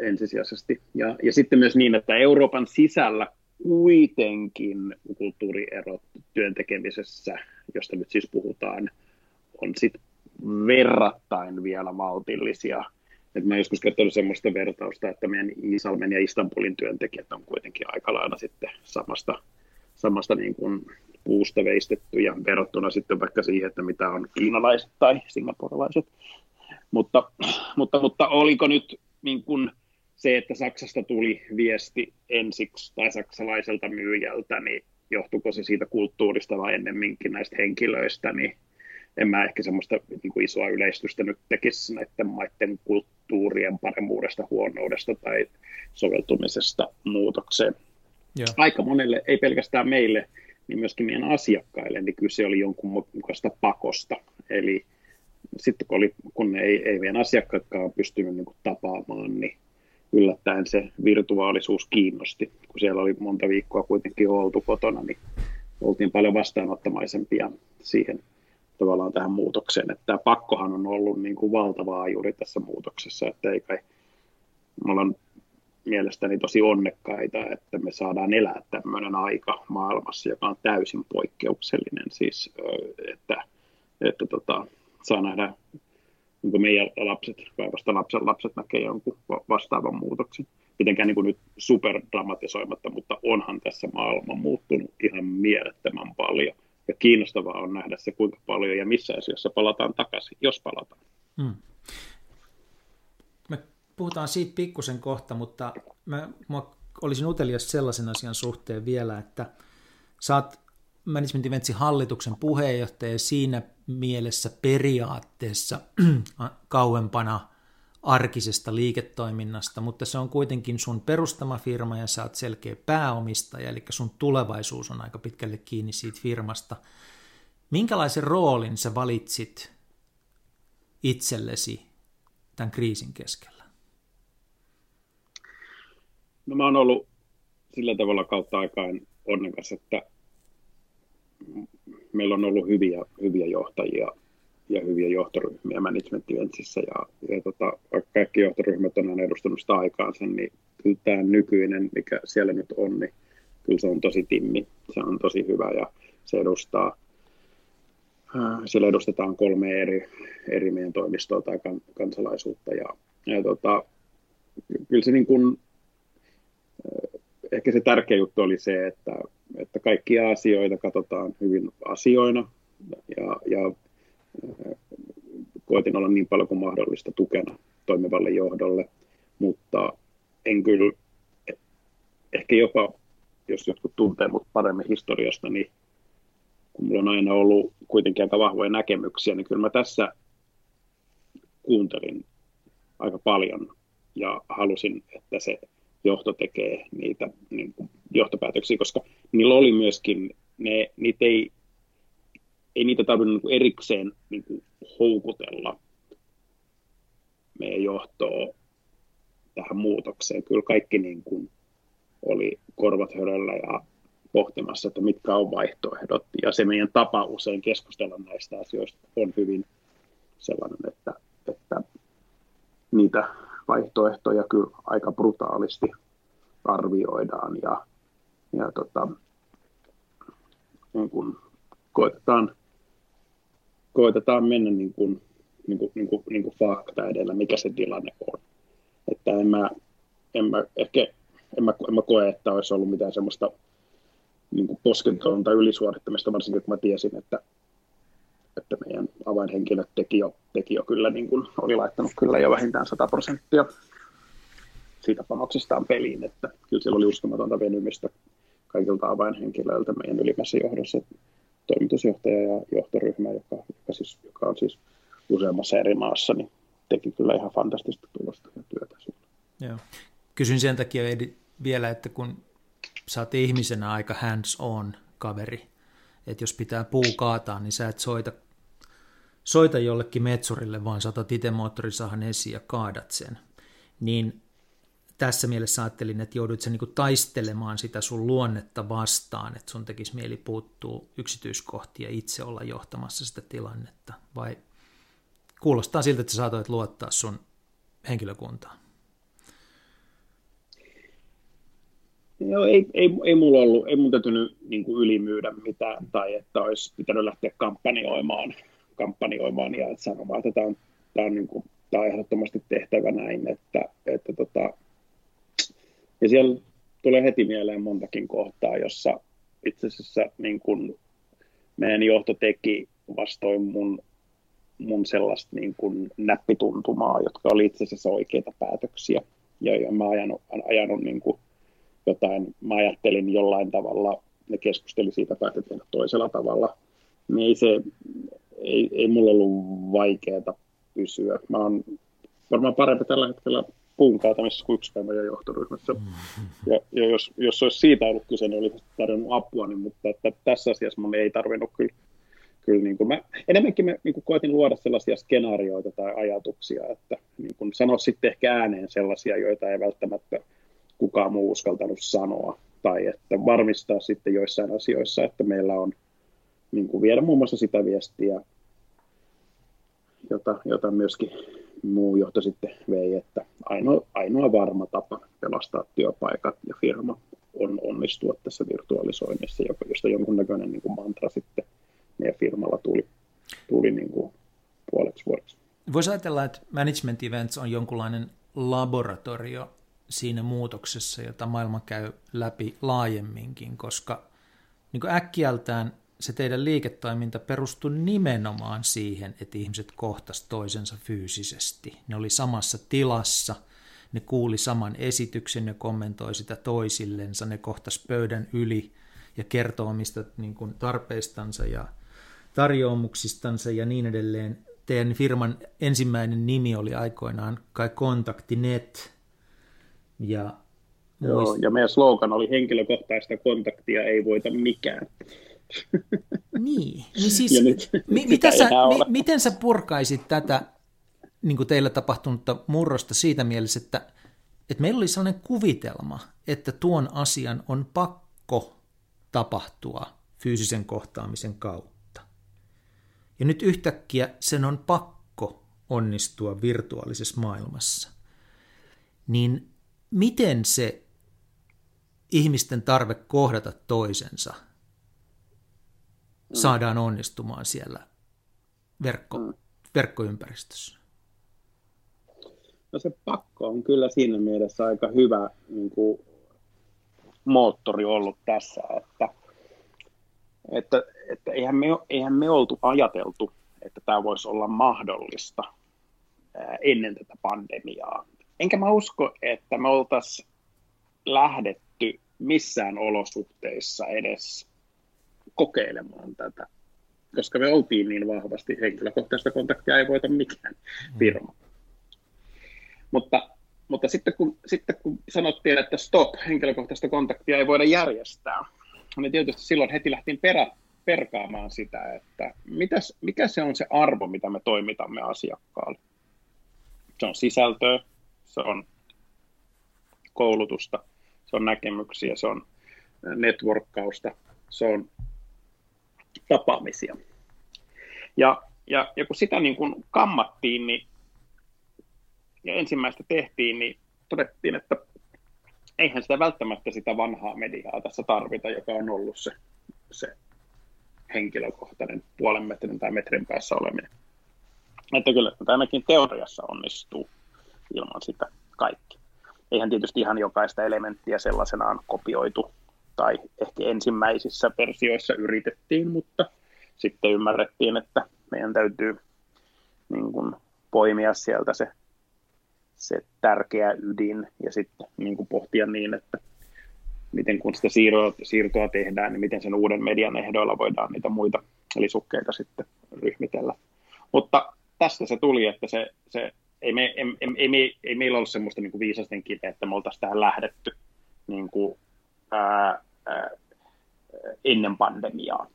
ensisijaisesti. Ja, ja sitten myös niin, että Euroopan sisällä kuitenkin kulttuurierot työn tekemisessä, josta nyt siis puhutaan, on sitten verrattain vielä maltillisia – et mä joskus katsonut semmoista vertausta, että meidän Isalmen ja Istanbulin työntekijät on kuitenkin aika lailla sitten samasta, samasta niin kuin puusta veistetty ja verrattuna sitten vaikka siihen, että mitä on kiinalaiset tai singaporelaiset. Mutta, mutta, mutta oliko nyt niin kuin se, että Saksasta tuli viesti ensiksi tai saksalaiselta myyjältä, niin johtuiko se siitä kulttuurista vai ennemminkin näistä henkilöistä, niin en mä ehkä semmoista niin kuin isoa yleistystä nyt tekisi näiden maiden kulttuurien paremmuudesta, huonoudesta tai soveltumisesta muutokseen. Joo. Aika monelle, ei pelkästään meille, niin myöskin meidän asiakkaille, niin kyse oli jonkun mukaista pakosta. Eli sitten kun, oli, kun ei, ei meidän asiakkaatkaan pystynyt niin kuin tapaamaan, niin yllättäen se virtuaalisuus kiinnosti. Kun siellä oli monta viikkoa kuitenkin oltu kotona, niin oltiin paljon vastaanottamaisempia siihen tavallaan tähän muutokseen. Että tämä pakkohan on ollut niin kuin valtavaa juuri tässä muutoksessa, että ei kai, me ollaan mielestäni tosi onnekkaita, että me saadaan elää tämmöinen aika maailmassa, joka on täysin poikkeuksellinen. Siis, että, että tota, saa nähdä, niin meidän lapset, vai vasta lapsen lapset näkee jonkun vastaavan muutoksen. Mitenkään niin nyt superdramatisoimatta, mutta onhan tässä maailma muuttunut ihan mielettömän paljon ja kiinnostavaa on nähdä se, kuinka paljon ja missä asioissa palataan takaisin, jos palataan. Hmm. Me puhutaan siitä pikkusen kohta, mutta mä, mä olisin utelias sellaisen asian suhteen vielä, että saat Management Eventsin hallituksen puheenjohtaja siinä mielessä periaatteessa kauempana – arkisesta liiketoiminnasta, mutta se on kuitenkin sun perustama firma ja sä oot selkeä pääomistaja, eli sun tulevaisuus on aika pitkälle kiinni siitä firmasta. Minkälaisen roolin sä valitsit itsellesi tämän kriisin keskellä? No mä oon ollut sillä tavalla kautta aikaan onnekas, että meillä on ollut hyviä, hyviä johtajia ja hyviä johtoryhmiä management eventsissä ja, ja tota, vaikka kaikki johtoryhmät on aina edustanut sitä aikaansa, niin kyllä tämä nykyinen, mikä siellä nyt on, niin kyllä se on tosi timmi, se on tosi hyvä ja se edustaa, äh, siellä edustetaan kolme eri, eri meidän toimistoa tai kan, kansalaisuutta ja, ja tota, kyllä se niin kuin, äh, ehkä se tärkeä juttu oli se, että, että kaikkia asioita katsotaan hyvin asioina ja, ja koitin olla niin paljon kuin mahdollista tukena toimivalle johdolle, mutta en kyllä, ehkä jopa, jos jotkut tuntee mut paremmin historiasta, niin kun mulla on aina ollut kuitenkin aika vahvoja näkemyksiä, niin kyllä mä tässä kuuntelin aika paljon ja halusin, että se johto tekee niitä niin kuin johtopäätöksiä, koska niillä oli myöskin, ne, niitä ei ei niitä tarvinnut niin erikseen niin kuin houkutella meidän johtoa tähän muutokseen. Kyllä kaikki niin kuin oli korvat höröllä ja pohtimassa, että mitkä on vaihtoehdot. Ja se meidän tapa usein keskustella näistä asioista on hyvin sellainen, että, että niitä vaihtoehtoja kyllä aika brutaalisti arvioidaan ja, ja tota, niin kuin koitetaan, koitetaan mennä niin kuin, niin kuin, niin kuin, niin kuin fakta edellä, mikä se tilanne on. Että en mä, en mä ehkä en mä, en mä koe, että olisi ollut mitään semmoista niin posketonta ylisuorittamista, varsinkin kun mä tiesin, että, että meidän avainhenkilöt teki jo, teki jo kyllä, niin kuin, oli laittanut kyllä jo vähintään 100 prosenttia siitä panoksestaan peliin, että kyllä siellä oli uskomatonta venymistä kaikilta avainhenkilöiltä meidän ylimmässä johdossa, toimitusjohtaja ja johtoryhmä, joka, joka, siis, joka on siis useammassa eri maassa, niin teki kyllä ihan fantastista tulosta ja työtä siellä. Joo. Kysyn sen takia vielä, että kun sä oot ihmisenä aika hands-on kaveri, että jos pitää puu kaataa, niin sä et soita, soita jollekin metsurille, vaan saatat itse moottorisahan esiin ja kaadat sen. Niin tässä mielessä ajattelin, että joudut sä niinku taistelemaan sitä sun luonnetta vastaan, että sun tekisi mieli puuttuu yksityiskohtia itse olla johtamassa sitä tilannetta, vai kuulostaa siltä, että sä saatoit luottaa sun henkilökuntaan? Joo, ei, ei, ei mulla ollut, ei mun täytynyt niin ylimyydä mitään tai että olisi pitänyt lähteä kampanjoimaan, kampanjoimaan ja sanomaan, että tämä on, tämä on, niin kuin, tämä on ehdottomasti tehtävä näin. Että, että tota, ja siellä tulee heti mieleen montakin kohtaa, jossa itse asiassa niin kuin meidän johto teki vastoin mun, mun sellaista niin kuin näppituntumaa, jotka oli itse asiassa oikeita päätöksiä. Ja, ja mä ajanut, ajanut niin kuin jotain, mä ajattelin jollain tavalla, ne keskusteli siitä, päätti tehdä toisella tavalla. Niin ei, se, ei, ei mulla ollut vaikeaa pysyä. Mä oon varmaan parempi tällä hetkellä puun kaatamisessa kuin yksikään meidän johtoryhmässä. Ja, ja jos, jos olisi siitä ollut kyse, niin olisi tarjonnut apua, niin, mutta että tässä asiassa mun ei tarvinnut kyllä, kyllä niin kuin mä, enemmänkin mä niin kuin koetin luoda sellaisia skenaarioita tai ajatuksia, että niin kuin sano sitten ehkä ääneen sellaisia, joita ei välttämättä kukaan muu uskaltanut sanoa, tai että varmistaa sitten joissain asioissa, että meillä on niin kuin viedä muun muassa sitä viestiä, jota, jota myöskin muu johto sitten vei, että ainoa, ainoa varma tapa pelastaa työpaikat ja firma on onnistua tässä virtualisoinnissa, josta jonkunnäköinen niin kuin mantra sitten meidän firmalla tuli, tuli niin kuin puoleksi vuodeksi. Voisi ajatella, että Management Events on jonkunlainen laboratorio siinä muutoksessa, jota maailma käy läpi laajemminkin, koska niin äkkiältään se teidän liiketoiminta perustui nimenomaan siihen, että ihmiset kohtas toisensa fyysisesti. Ne oli samassa tilassa, ne kuuli saman esityksen, ne kommentoi sitä toisillensa, ne kohtas pöydän yli ja kertoo omista niin kuin, tarpeistansa ja tarjoamuksistansa ja niin edelleen. Teidän firman ensimmäinen nimi oli aikoinaan kai Kontaktinet, ja, Joo, ja meidän slogan oli henkilökohtaista kontaktia ei voita mikään. Niin, niin siis, nyt, mi- mitä sä, mi- miten sä purkaisit tätä niin kuin teillä tapahtunutta murrosta siitä mielessä, että, että meillä oli sellainen kuvitelma, että tuon asian on pakko tapahtua fyysisen kohtaamisen kautta. Ja nyt yhtäkkiä sen on pakko onnistua virtuaalisessa maailmassa. Niin miten se ihmisten tarve kohdata toisensa. Saadaan onnistumaan siellä verkko, mm. verkkoympäristössä? No se pakko on kyllä siinä mielessä aika hyvä niin kuin, moottori ollut tässä, että, että, että eihän, me, eihän me oltu ajateltu, että tämä voisi olla mahdollista ennen tätä pandemiaa enkä mä usko, että me oltaisiin lähdetty missään olosuhteissa edes kokeilemaan tätä, koska me oltiin niin vahvasti henkilökohtaista kontaktia ei voita mikään mm. firma. Mm. Mutta, mutta sitten, kun, sitten kun sanottiin, että stop, henkilökohtaista kontaktia ei voida järjestää, niin tietysti silloin heti lähtiin perä, perkaamaan sitä, että mitäs, mikä se on se arvo, mitä me toimitamme asiakkaalle. Se on sisältöä, se on koulutusta, se on näkemyksiä, se on networkkausta, se on tapaamisia. Ja, ja, ja kun sitä niin kuin kammattiin, niin ja ensimmäistä tehtiin, niin todettiin, että eihän sitä välttämättä sitä vanhaa mediaa tässä tarvita, joka on ollut se, se henkilökohtainen puolen metrin tai metrin päässä oleminen. Että kyllä että ainakin teoriassa onnistuu ilman sitä kaikki. Eihän tietysti ihan jokaista elementtiä sellaisenaan kopioitu tai ehkä ensimmäisissä versioissa yritettiin, mutta sitten ymmärrettiin, että meidän täytyy niin kuin poimia sieltä se, se tärkeä ydin ja sitten niin kuin pohtia niin, että miten kun sitä siirtoa, siirtoa tehdään, niin miten sen uuden median ehdoilla voidaan niitä muita lisukkeita sitten ryhmitellä. Mutta tästä se tuli, että se, se ei, me, ei, ei, ei, ei meillä ollut semmoista niin viisasten kiveä, että me oltaisiin tähän lähdetty niin kuin, ää, ennen pandemiaa.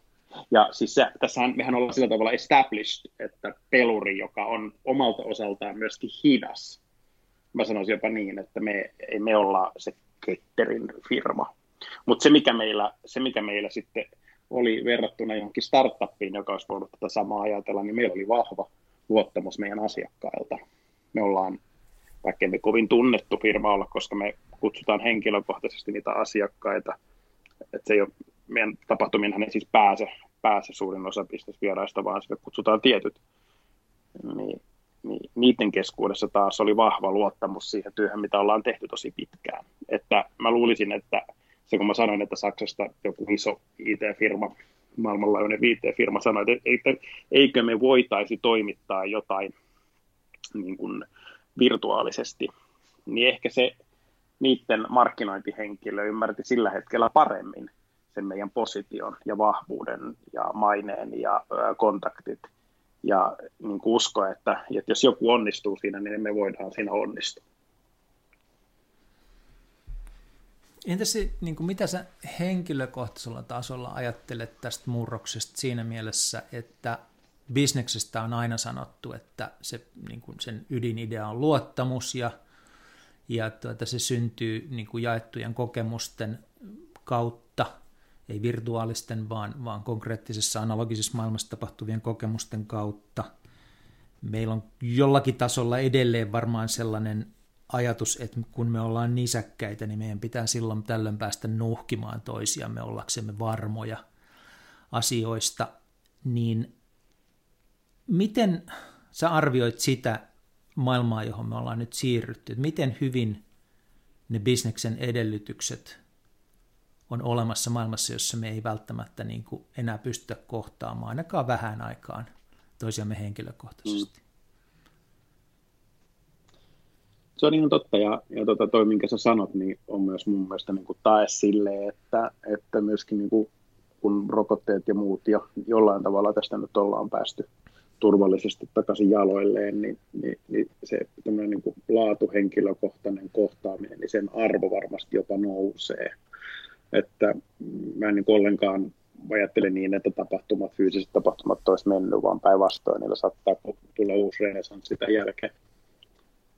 Ja siis se, tässähän mehän ollaan sillä tavalla established, että peluri, joka on omalta osaltaan myöskin hidas, mä sanoisin jopa niin, että me, me olla se ketterin firma. Mutta se, mikä meillä, se, mikä meillä sitten oli verrattuna johonkin startuppiin, joka olisi voinut tätä samaa ajatella, niin meillä oli vahva luottamus meidän asiakkailta. Me ollaan, vaikka me kovin tunnettu firma olla, koska me kutsutaan henkilökohtaisesti niitä asiakkaita, että se ei ole, meidän tapahtumiinhan ei siis pääse, pääse suurin osa bisnesvieraista, vaan sille kutsutaan tietyt, niin, niin niiden keskuudessa taas oli vahva luottamus siihen työhön, mitä ollaan tehty tosi pitkään. Että mä luulisin, että se kun mä sanoin, että Saksasta joku iso IT-firma, maailmanlaajuinen IT-firma sanoi, että eikö me voitaisi toimittaa jotain niin kuin virtuaalisesti, niin ehkä se niiden markkinointihenkilö ymmärti sillä hetkellä paremmin sen meidän position ja vahvuuden ja maineen ja kontaktit ja niin kuin usko, että, että jos joku onnistuu siinä, niin me voidaan siinä onnistua. Entäs niin kuin mitä sä henkilökohtaisella tasolla ajattelet tästä murroksesta siinä mielessä, että bisneksestä on aina sanottu, että se, niin kuin sen ydinidea on luottamus ja, ja tuota, se syntyy niin kuin jaettujen kokemusten kautta, ei virtuaalisten, vaan, vaan konkreettisessa analogisessa maailmassa tapahtuvien kokemusten kautta. Meillä on jollakin tasolla edelleen varmaan sellainen ajatus, että kun me ollaan nisäkkäitä, niin meidän pitää silloin tällöin päästä nuhkimaan toisiamme ollaksemme varmoja asioista, niin miten sä arvioit sitä maailmaa, johon me ollaan nyt siirrytty, että miten hyvin ne bisneksen edellytykset on olemassa maailmassa, jossa me ei välttämättä niin kuin enää pystytä kohtaamaan ainakaan vähän aikaan toisiamme henkilökohtaisesti. Mm. Se on ihan totta, ja, ja tota, toi, minkä sä sanot, niin on myös mun mielestä niin kuin tae sille, että, että myöskin niin kuin, kun rokotteet ja muut ja jollain tavalla tästä nyt ollaan päästy turvallisesti takaisin jaloilleen, niin, niin, niin se niin kuin laatuhenkilökohtainen kohtaaminen, niin sen arvo varmasti jopa nousee. Että mä en niin ollenkaan ajattele niin, että tapahtumat, fyysiset tapahtumat olisi mennyt, vaan päinvastoin niillä saattaa tulla uusi renesanssi sitä jälkeen.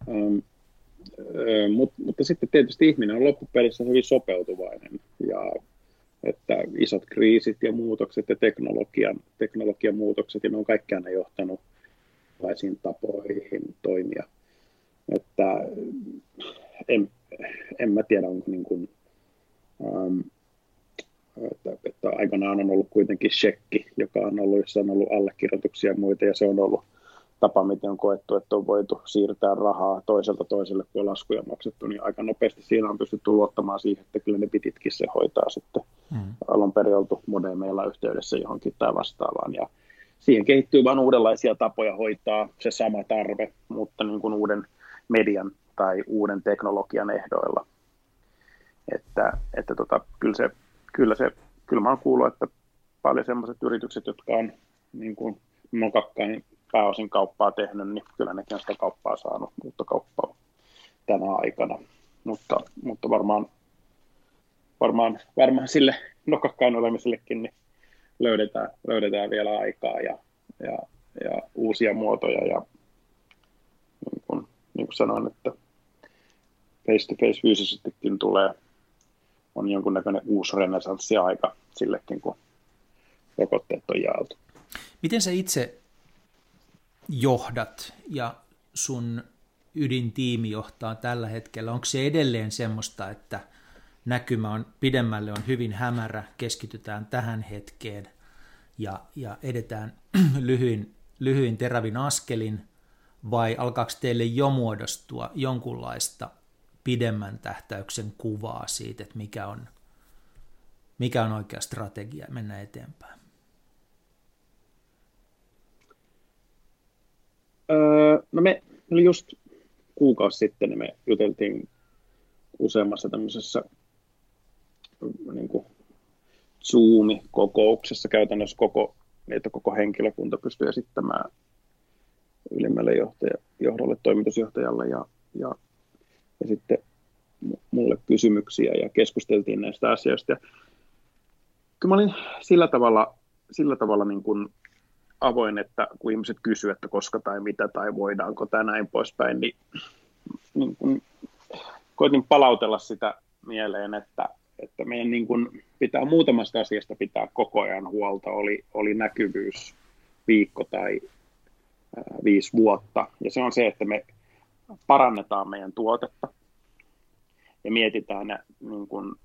Um, mutta, mutta sitten tietysti ihminen on loppupelissä hyvin sopeutuvainen ja että isot kriisit ja muutokset ja teknologian, teknologian muutokset, ja ne on kaikki aina johtanut erilaisiin tapoihin toimia. Että en, en mä tiedä, onko niin kuin, ähm, että, että aikanaan on ollut kuitenkin shekki, joka on ollut, jossa on ollut allekirjoituksia ja muita, ja se on ollut tapa, miten on koettu, että on voitu siirtää rahaa toiselta toiselle, kun on laskuja maksettu, niin aika nopeasti siinä on pystytty luottamaan siihen, että kyllä ne pititkin se hoitaa sitten mm. alun perin oltu modemeilla yhteydessä johonkin tai vastaavaan. Ja siihen kehittyy vain uudenlaisia tapoja hoitaa se sama tarve, mutta niin kuin uuden median tai uuden teknologian ehdoilla. Että, että tota, kyllä, se, kyllä, se, kyllä mä oon kuullut, että paljon sellaiset yritykset, jotka on niin kuin mokakkain pääosin kauppaa tehnyt, niin kyllä nekin on sitä kauppaa saanut, uutta kauppaa tänä aikana. Mutta, mutta varmaan, varmaan, varmaan sille nokakkain olemisellekin niin löydetään, löydetään vielä aikaa ja, ja, ja uusia muotoja. Ja niin kuin, niin kuin sanoin, että face-to-face fyysisestikin tulee, on jonkunnäköinen uusi renesanssi-aika sillekin, kun rokotteet on jaeltu. Miten sä itse johdat ja sun ydintiimi johtaa tällä hetkellä? Onko se edelleen semmoista, että näkymä on pidemmälle on hyvin hämärä, keskitytään tähän hetkeen ja, ja edetään lyhyin, lyhyin terävin askelin, vai alkaako teille jo muodostua jonkunlaista pidemmän tähtäyksen kuvaa siitä, että mikä on, mikä on oikea strategia mennä eteenpäin? Öö, no me oli just kuukausi sitten, niin me juteltiin useammassa tämmöisessä niin kuin Zoom-kokouksessa käytännössä koko, niin että koko henkilökunta pystyy esittämään ylimmälle johtaja, johdolle, toimitusjohtajalle ja, ja, ja sitten mulle kysymyksiä ja keskusteltiin näistä asioista. Ja kyllä mä olin sillä tavalla, sillä tavalla niin kuin avoin, että kun ihmiset kysyvät, että koska tai mitä tai voidaanko tai näin poispäin, niin, niin kun koitin palautella sitä mieleen, että, että meidän niin kun pitää muutamasta asiasta pitää koko ajan huolta, oli, oli näkyvyys viikko tai ää, viisi vuotta, ja se on se, että me parannetaan meidän tuotetta. Ja mietitään niin kun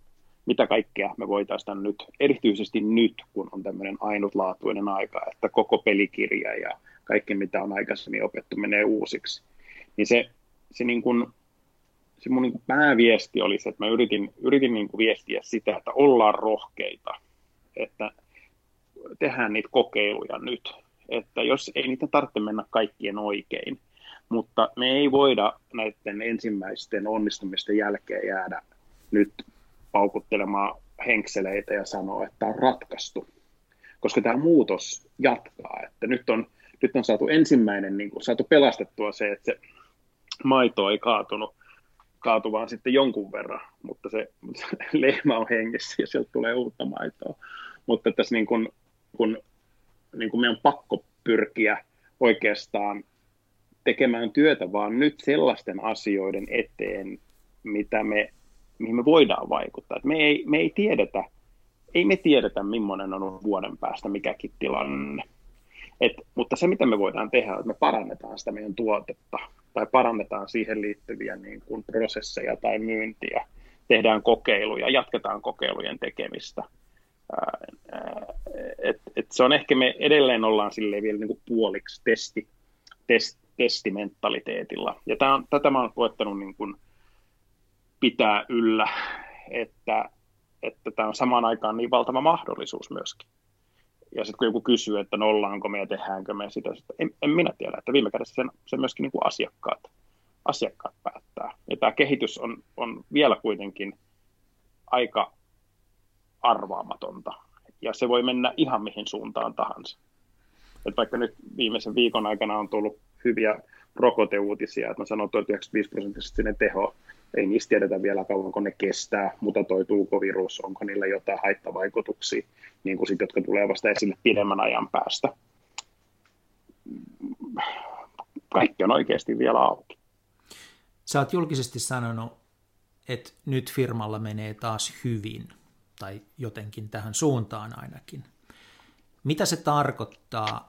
mitä kaikkea me voitaisiin nyt, erityisesti nyt, kun on tämmöinen ainutlaatuinen aika, että koko pelikirja ja kaikki, mitä on aikaisemmin opettu, menee uusiksi. Niin se, se, niin kuin, se mun niin kuin pääviesti oli se, että mä yritin, yritin niin kuin viestiä sitä, että ollaan rohkeita, että tehdään niitä kokeiluja nyt, että jos ei niitä tarvitse mennä kaikkien oikein, mutta me ei voida näiden ensimmäisten onnistumisten jälkeen jäädä nyt paukuttelemaan henkseleitä ja sanoa, että tämä on ratkaistu. Koska tämä muutos jatkaa. Että nyt, on, nyt on saatu ensimmäinen, niin kuin, saatu pelastettua se, että se maito ei kaatunut, kaatu vaan sitten jonkun verran, mutta se, mutta se lehmä on hengissä ja sieltä tulee uutta maitoa. Mutta tässä niin kuin, kun, niin kuin meidän on pakko pyrkiä oikeastaan tekemään työtä vaan nyt sellaisten asioiden eteen, mitä me mihin me voidaan vaikuttaa. Me, ei, me ei tiedetä, ei me tiedetä, millainen on vuoden päästä mikäkin tilanne. Et, mutta se, mitä me voidaan tehdä, että me parannetaan sitä meidän tuotetta tai parannetaan siihen liittyviä niin kuin prosesseja tai myyntiä, tehdään kokeiluja, jatketaan kokeilujen tekemistä. Et, et se on ehkä me edelleen ollaan silleen vielä niin kuin puoliksi testi, test, testimentaliteetilla. Ja tämä on, tätä mä oon koettanut niin kuin pitää yllä, että, että tämä on samaan aikaan niin valtava mahdollisuus myöskin. Ja sitten kun joku kysyy, että nollaanko me ja tehdäänkö me sitä, sitä en, en minä tiedä, että viime kädessä sen, se myöskin niin kuin asiakkaat, asiakkaat päättää. Ja tämä kehitys on, on vielä kuitenkin aika arvaamatonta, ja se voi mennä ihan mihin suuntaan tahansa. Et vaikka nyt viimeisen viikon aikana on tullut hyviä rokoteuutisia, että on sanottu, että 95 prosenttisesti ne teho, ei niistä tiedetä vielä kauanko ne kestää, mutatoituuko virus, onko niillä jotain haittavaikutuksia, niin kuin sit, jotka tulee vasta esille pidemmän ajan päästä. Kaikki on oikeasti vielä auki. Sä oot julkisesti sanonut, että nyt firmalla menee taas hyvin, tai jotenkin tähän suuntaan ainakin. Mitä se tarkoittaa?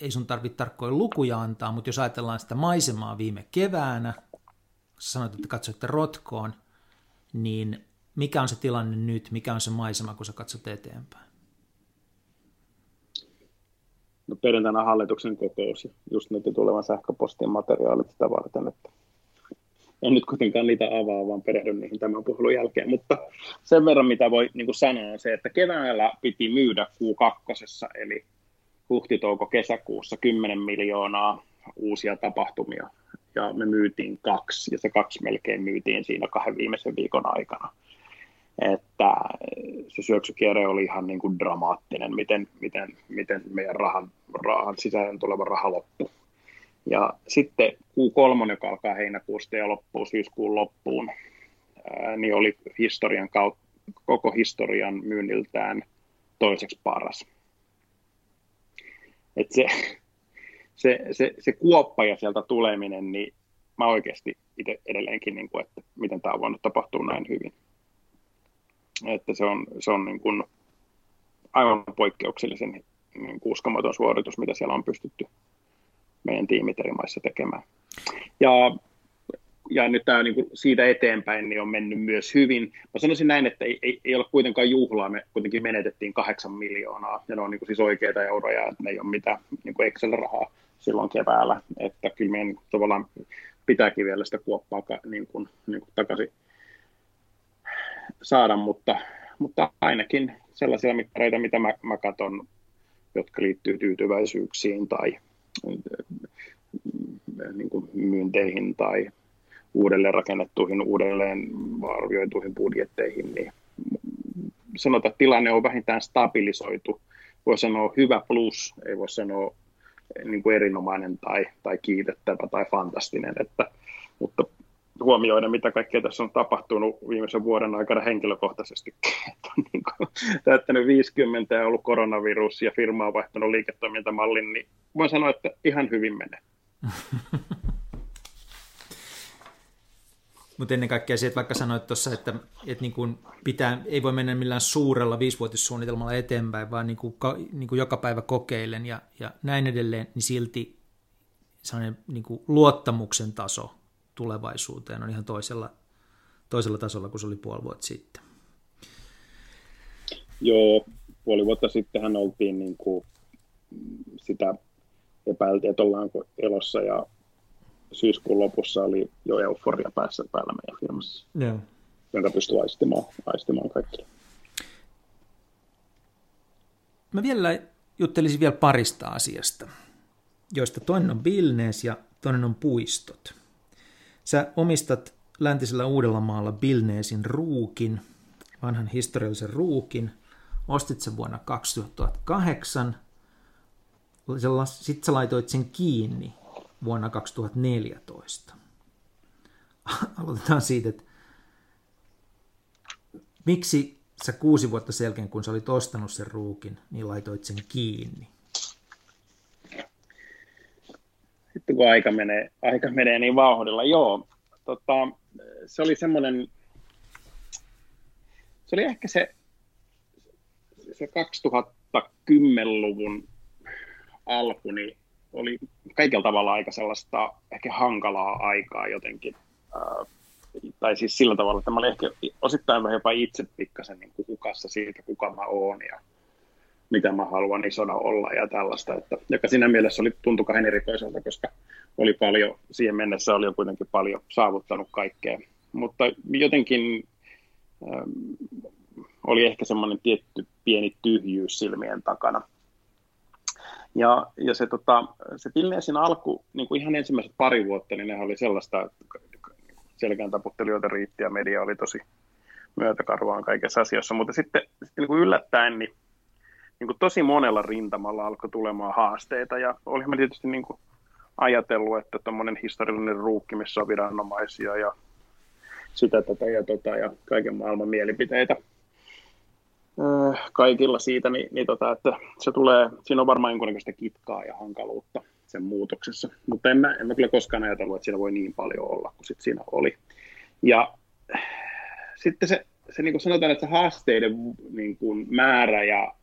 Ei sun tarvitse tarkkoja lukuja antaa, mutta jos ajatellaan sitä maisemaa viime keväänä, sanoit, että katsoitte rotkoon, niin mikä on se tilanne nyt, mikä on se maisema, kun sä katsot eteenpäin? No perjantaina hallituksen kokous ja just nyt tulevan sähköpostin materiaalit sitä varten, että en nyt kuitenkaan niitä avaa, vaan perehdyn niihin tämän puhelun jälkeen. Mutta sen verran, mitä voi niin kuin sanoa, on se, että keväällä piti myydä Q2, eli huhti-touko-kesäkuussa 10 miljoonaa uusia tapahtumia ja me myytiin kaksi, ja se kaksi melkein myytiin siinä kahden viimeisen viikon aikana. Että se syöksykierre oli ihan niin kuin dramaattinen, miten, miten, miten meidän rahan, rahan sisään tuleva raha loppui. Ja sitten Q3, joka alkaa heinäkuusta ja loppuu syyskuun loppuun, niin oli historian kautta, koko historian myynniltään toiseksi paras. Et se, se, se, se kuoppa ja sieltä tuleminen, niin mä oikeasti itse edelleenkin, niin kuin, että miten tämä on voinut tapahtua näin hyvin. Että se on, se on niin kuin aivan poikkeuksellisen niin kuin uskomaton suoritus, mitä siellä on pystytty meidän tiimit eri maissa tekemään. Ja, ja nyt tämä niin kuin siitä eteenpäin niin on mennyt myös hyvin. Mä sanoisin näin, että ei, ei, ei ole kuitenkaan juhlaa, me kuitenkin menetettiin kahdeksan miljoonaa, ja ne on niin kuin siis oikeita euroja, että ne ei ole mitään niin kuin Excel-rahaa silloin keväällä, että kyllä meidän tavallaan pitääkin vielä sitä kuoppaa niin kuin, niin kuin takaisin saada, mutta, mutta ainakin sellaisia mittareita, mitä mä, mä katson, jotka liittyy tyytyväisyyksiin tai niin kuin myynteihin tai uudelleen rakennettuihin, uudelleen arvioituihin budjetteihin, niin sanotaan, että tilanne on vähintään stabilisoitu. Voi sanoa hyvä plus, ei voi sanoa niin kuin erinomainen tai, tai kiitettävä tai fantastinen, että, mutta huomioida, mitä kaikkea tässä on tapahtunut viimeisen vuoden aikana henkilökohtaisesti. Että on niin kuin täyttänyt 50 ja ollut koronavirus ja firma on vaihtanut liiketoimintamallin, niin voin sanoa, että ihan hyvin menee. Mutta ennen kaikkea se, että vaikka sanoit tuossa, että, että niin kuin pitää, ei voi mennä millään suurella viisivuotissuunnitelmalla eteenpäin, vaan niin kuin, niin kuin joka päivä kokeilen ja, ja näin edelleen, niin silti sellainen niin kuin luottamuksen taso tulevaisuuteen on ihan toisella, toisella tasolla kuin se oli puoli vuotta sitten. Joo, puoli vuotta sittenhän oltiin niin kuin sitä epäiltiin, että ollaanko elossa ja syyskuun lopussa oli jo euforia päässä päällä meidän firmassa, Joo. jonka pystyy aistimaan, aistimaan kaikki. Mä vielä juttelisin vielä parista asiasta, joista toinen on Billnes ja toinen on puistot. Sä omistat läntisellä Uudellamaalla Billnesin ruukin, vanhan historiallisen ruukin. Ostit sen vuonna 2008. Sitten sä laitoit sen kiinni vuonna 2014. Aloitetaan siitä, että miksi sä kuusi vuotta selkeän, kun sä olit ostanut sen ruukin, niin laitoit sen kiinni? Sitten kun aika menee, aika menee niin vauhdilla, joo. Tota, se oli semmoinen, se oli ehkä se, se 2010-luvun alku, niin oli kaikella tavalla aika sellaista ehkä hankalaa aikaa jotenkin. Ää, tai siis sillä tavalla, että mä olin ehkä osittain vähän jopa itse pikkasen niin kuin hukassa siitä, kuka mä oon ja mitä mä haluan isona olla ja tällaista, että, joka siinä mielessä oli, tuntui kahden erikoiselta, koska oli paljon, siihen mennessä oli jo kuitenkin paljon saavuttanut kaikkea, mutta jotenkin ähm, oli ehkä semmoinen tietty pieni tyhjyys silmien takana. Ja, ja se, tota, se Pilneesin alku, niin kuin ihan ensimmäiset pari vuotta, niin ne oli sellaista, että selkään taputtelijoita riitti ja media oli tosi myötäkarvaan kaikessa asiassa. Mutta sitten, sitten niin kuin yllättäen, niin, niin kuin tosi monella rintamalla alkoi tulemaan haasteita. Ja olihan mä tietysti niin kuin ajatellut, että tuommoinen historiallinen ruukki, missä on viranomaisia ja sitä tätä ja, tota, ja kaiken maailman mielipiteitä – kaikilla siitä, niin, niin tota, että se tulee, siinä on varmaan jonkunnäköistä kitkaa ja hankaluutta sen muutoksessa, mutta en mä, en mä kyllä koskaan ajatellut, että siinä voi niin paljon olla kuin sit siinä oli. Ja sitten se, se niin kuin sanotaan, että se haasteiden niin kuin määrä ja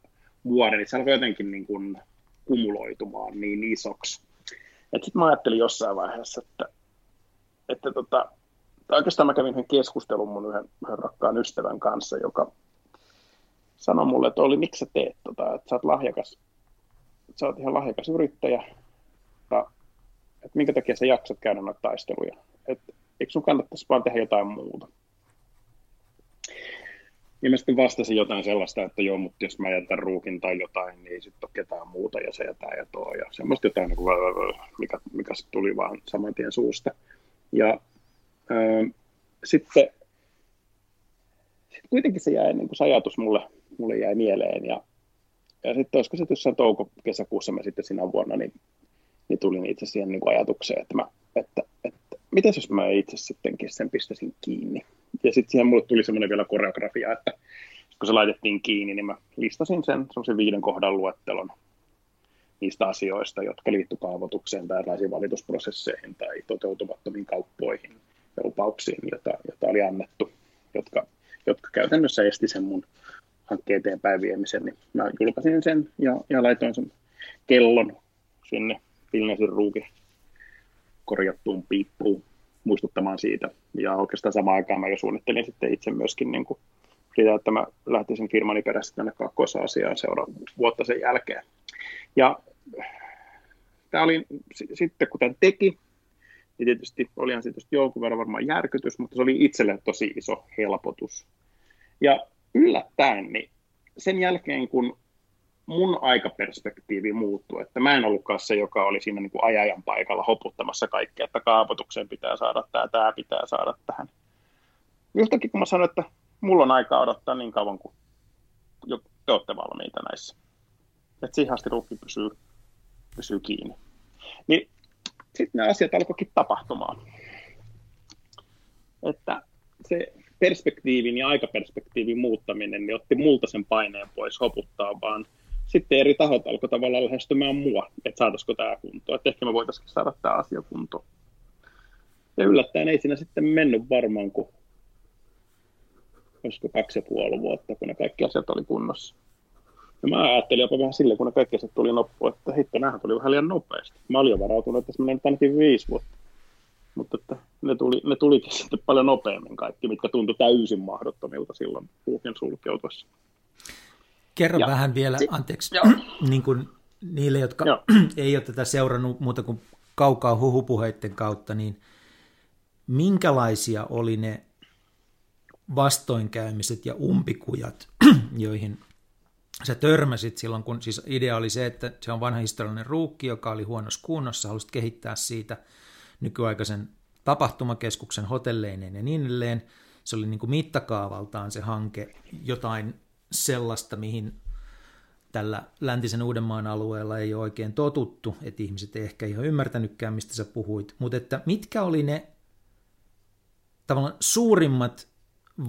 vuoden, niin se alkoi jotenkin niin kuin kumuloitumaan niin isoksi. Sitten mä ajattelin jossain vaiheessa, että, että tota, oikeastaan mä kävin yhden keskustelun mun yhden, yhden rakkaan ystävän kanssa, joka sanoi mulle, että oli, miksi sä teet tota, että sä oot lahjakas, sä oot ihan lahjakas yrittäjä, ja, että minkä takia sä jaksat käydä noita taisteluja, että eikö sun kannattaisi vaan tehdä jotain muuta. Ja mä sitten vastasin jotain sellaista, että joo, mutta jos mä jätän ruukin tai jotain, niin ei sitten ole ketään muuta ja se jätää ja tuo. Ja semmoista jotain, mikä, mikä tuli vaan saman tien suusta. Ja ää, sitten, sitten kuitenkin se jäi niin kuin se ajatus mulle mulle jäi mieleen. Ja, ja sitten olisiko se jossain touko-kesäkuussa mä sitten sinä vuonna, niin, niin tulin itse siihen niin ajatukseen, että, mä, että, että miten jos mä itse sittenkin sen pistäisin kiinni. Ja sitten siihen mulle tuli semmoinen vielä koreografia, että kun se laitettiin kiinni, niin mä listasin sen semmoisen viiden kohdan luettelon niistä asioista, jotka liittyy kaavoitukseen tai erilaisiin valitusprosesseihin tai toteutumattomiin kauppoihin ja lupauksiin, joita, joita oli annettu, jotka, jotka käytännössä esti sen mun hankkeen eteenpäin viemisen, niin mä julkaisin sen ja, ja laitoin sen kellon sinne Vilnesin ruukin korjattuun piippuun muistuttamaan siitä. Ja oikeastaan samaan aikaan mä jo suunnittelin sitten itse myöskin niin kuin sitä, että mä lähtisin firmani perässä tänne Kaakkois-Aasiaan seuraava vuotta sen jälkeen. Ja tämä oli sitten, kun tämän teki, niin tietysti olihan se tietysti jonkun verran varmaan järkytys, mutta se oli itselle tosi iso helpotus. Ja yllättäen, niin sen jälkeen kun mun aikaperspektiivi muuttui, että mä en ollutkaan se, joka oli siinä niin kuin ajajan paikalla hoputtamassa kaikkea, että kaavoitukseen pitää saada tämä, tämä pitää saada tähän. Yhtäkkiä kun mä sanoin, että mulla on aikaa odottaa niin kauan kuin te olette valmiita näissä. Että siihen asti ruukki pysyy, pysyy kiinni. Niin sitten nämä asiat alkoikin tapahtumaan. Että se perspektiivin ja aikaperspektiivin muuttaminen niin otti multa sen paineen pois hoputtaa, vaan sitten eri tahot alkoi tavallaan lähestymään mua, että saataisiko tämä kuntoon, että ehkä me voitaisiin saada tämä asia kuntoon. Ja yllättäen ei siinä sitten mennyt varmaan kuin olisiko kaksi ja puoli vuotta, kun ne kaikki asiat oli kunnossa. Ja mä ajattelin jopa vähän silleen, kun ne kaikki asiat tuli noppu, että hitto, nämähän tuli vähän liian nopeasti. Mä olin jo varautunut, että se menee ainakin viisi vuotta. Mutta että ne, tuli, ne tulikin sitten paljon nopeammin kaikki, mitkä tuntui täysin mahdottomilta silloin puukin sulkeutuessa. Kerro ja, vähän vielä, anteeksi, niin kuin niille, jotka Joo. ei ole tätä seurannut muuta kuin kaukaa huhupuheiden kautta, niin minkälaisia oli ne vastoinkäymiset ja umpikujat, joihin sä törmäsit silloin, kun siis idea oli se, että se on vanha historiallinen ruukki, joka oli huonossa kunnossa, halusit kehittää siitä nykyaikaisen tapahtumakeskuksen hotelleineen ja niin edelleen. Se oli niin kuin mittakaavaltaan se hanke, jotain sellaista, mihin tällä läntisen Uudenmaan alueella ei ole oikein totuttu, että ihmiset ei ehkä ihan ymmärtänytkään, mistä sä puhuit, mutta että mitkä oli ne tavallaan suurimmat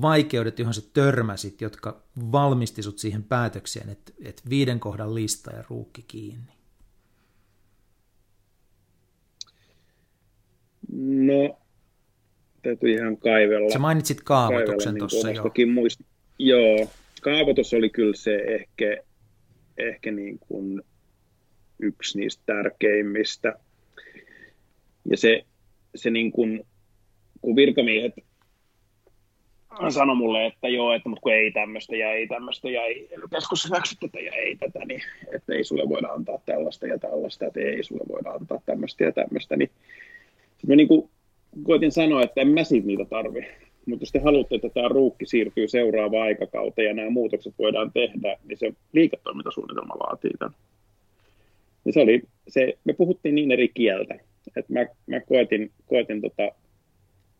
vaikeudet, johon sä törmäsit, jotka valmisti sut siihen päätökseen, että, että viiden kohdan lista ja ruukki kiinni? No, täytyy ihan kaivella. Sä mainitsit kaavoituksen niin tuossa jo. Muist... Joo, kaavoitus oli kyllä se ehkä, ehkä niin kuin yksi niistä tärkeimmistä. Ja se, se niin kuin, kun virkamiehet sanoi mulle, että joo, että mutta kun ei tämmöistä ja ei tämmöistä ja ei keskus hyväksy tätä ja ei tätä, niin että ei sulle voida antaa tällaista ja tällaista, että ei sulle voida antaa tämmöistä ja tämmöistä, niin mä niin kuin koitin sanoa, että en mä siitä niitä tarvi. Mutta jos te haluatte, että tämä ruukki siirtyy seuraavaan aikakauteen ja nämä muutokset voidaan tehdä, niin se liiketoimintasuunnitelma vaatii tämän. Ja se oli, se, me puhuttiin niin eri kieltä, että mä, mä koetin, koetin, tota,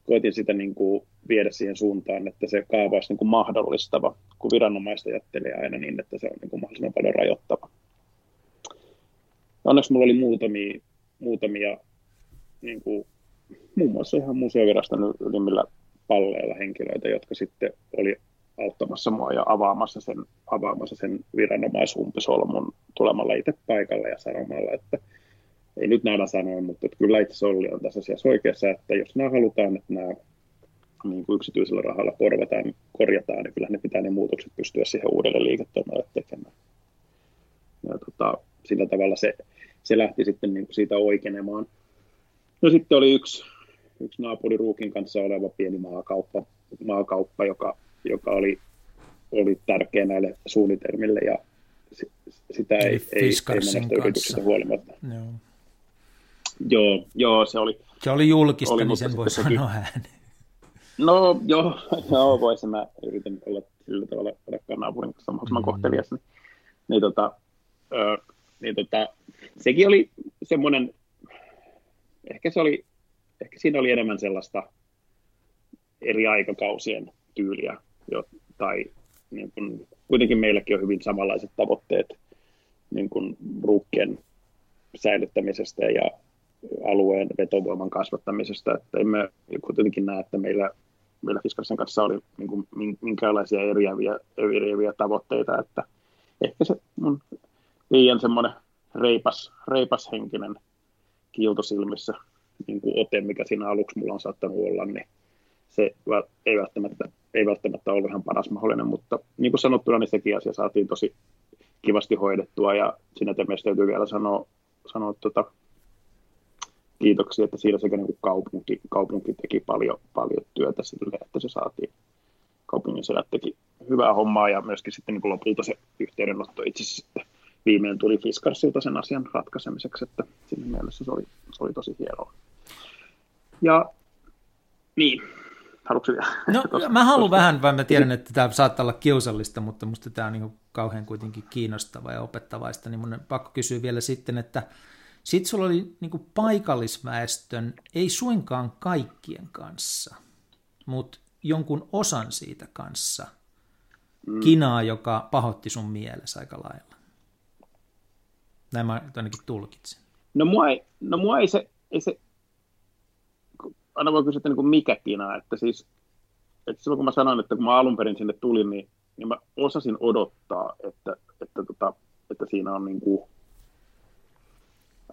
koetin sitä niin kuin viedä siihen suuntaan, että se kaava olisi niin kuin mahdollistava, kun viranomaista ajattelee aina niin, että se on niin kuin mahdollisimman paljon rajoittava. Onneksi mulla oli muutamia, muutamia niin kuin, muun muassa ihan museoviraston ylimmillä palleilla henkilöitä, jotka sitten oli auttamassa mua ja avaamassa sen, avaamassa sen viranomaisumpisolmun tulemalla itse paikalle ja sanomalla, että ei nyt näillä sanoin, mutta että kyllä itse Olli on tässä asiassa oikeassa, että jos nämä halutaan, että nämä niin kuin yksityisellä rahalla korvataan, korjataan, niin kyllä ne pitää ne muutokset pystyä siihen uudelle liiketoiminnalle tekemään. Ja tota, sillä tavalla se, se lähti sitten niin kuin siitä oikeenemaan. No sitten oli yksi, yksi naapuriruukin kanssa oleva pieni maakauppa, maakauppa joka, joka oli, oli tärkeä näille suunnitelmille ja sitä ei, ei, ei monesta yrityksestä huolimatta. Joo. Joo, joo, se oli. Se oli julkista, oli, niin sen voi sanoa ääneen. No joo, joo voisin. Mä yritän olla sillä tavalla rakkaan naapurin kanssa mahdollisimman mm-hmm. kohtelias. Niin, niin, tota, ö, niin tota, sekin oli semmoinen, ehkä, se oli, ehkä siinä oli enemmän sellaista eri aikakausien tyyliä, jo, tai niin kun, kuitenkin meilläkin on hyvin samanlaiset tavoitteet niin kun ruukkien säilyttämisestä ja alueen vetovoiman kasvattamisesta, että emme kuitenkin näe, että meillä meillä Fiskarisen kanssa oli niin kuin, minkäänlaisia eriäviä, eriäviä tavoitteita, että ehkä se on liian semmoinen reipas, reipashenkinen kiiltosilmissä niin kuin ote, mikä siinä aluksi mulla on saattanut olla, niin se ei välttämättä, ei välttämättä ollut ihan paras mahdollinen, mutta niin kuin sanottuna, niin sekin asia saatiin tosi kivasti hoidettua, ja siinä termeistä täytyy vielä sanoa, sanoa tota, kiitoksia, että siinä sekä niin kuin kaupunki, kaupunki teki paljon, paljon työtä sille, että se saatiin kaupungin sedät teki hyvää hommaa ja myöskin sitten niin kuin lopulta se yhteydenotto itse asiassa sitten viimein tuli Fiskarsilta sen asian ratkaisemiseksi, että siinä mielessä se oli, se oli tosi hienoa. Ja niin, haluatko No, tos, mä haluan vähän, vaan mä tiedän, että tämä saattaa olla kiusallista, mutta musta tämä on niin kauhean kuitenkin kiinnostavaa ja opettavaista, niin mun on pakko kysyä vielä sitten, että sitten sulla oli niin kuin paikallisväestön, ei suinkaan kaikkien kanssa, mutta jonkun osan siitä kanssa mm. kinaa, joka pahotti sun mielessä aika lailla. Näin mä ainakin tulkitsin. No mua ei, no mua ei se, ei se aina voi kysyä, että niin kuin mikä kina, että siis että silloin kun mä sanoin, että kun mä alun perin sinne tulin, niin, niin mä osasin odottaa, että, että, tota, että siinä on niin kuin,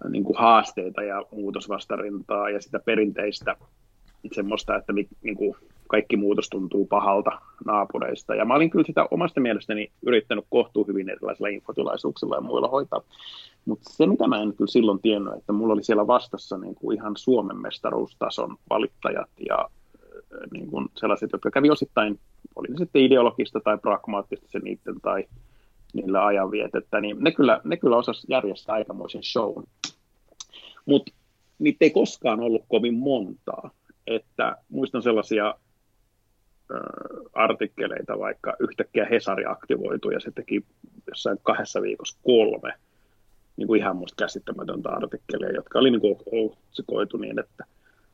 niin kuin haasteita ja muutosvastarintaa ja sitä perinteistä semmoista, että niin kuin kaikki muutos tuntuu pahalta naapureista. Ja mä olin kyllä sitä omasta mielestäni yrittänyt kohtuu hyvin erilaisilla infotilaisuuksilla ja muilla hoitaa. Mutta se, mitä mä en kyllä silloin tiennyt, että mulla oli siellä vastassa niin kuin ihan Suomen mestaruustason valittajat ja äh, niin kuin sellaiset, jotka kävi osittain, oli ne sitten ideologista tai pragmaattista se niiden tai niillä ajanvietettä, niin ne kyllä, ne kyllä osas järjestää aikamoisen shown. Mutta niitä ei koskaan ollut kovin montaa. Että muistan sellaisia artikkeleita, vaikka yhtäkkiä Hesari aktivoitui ja se teki jossain kahdessa viikossa kolme niin kuin ihan musta käsittämätöntä artikkelia, jotka oli niin kuin otsikoitu niin, että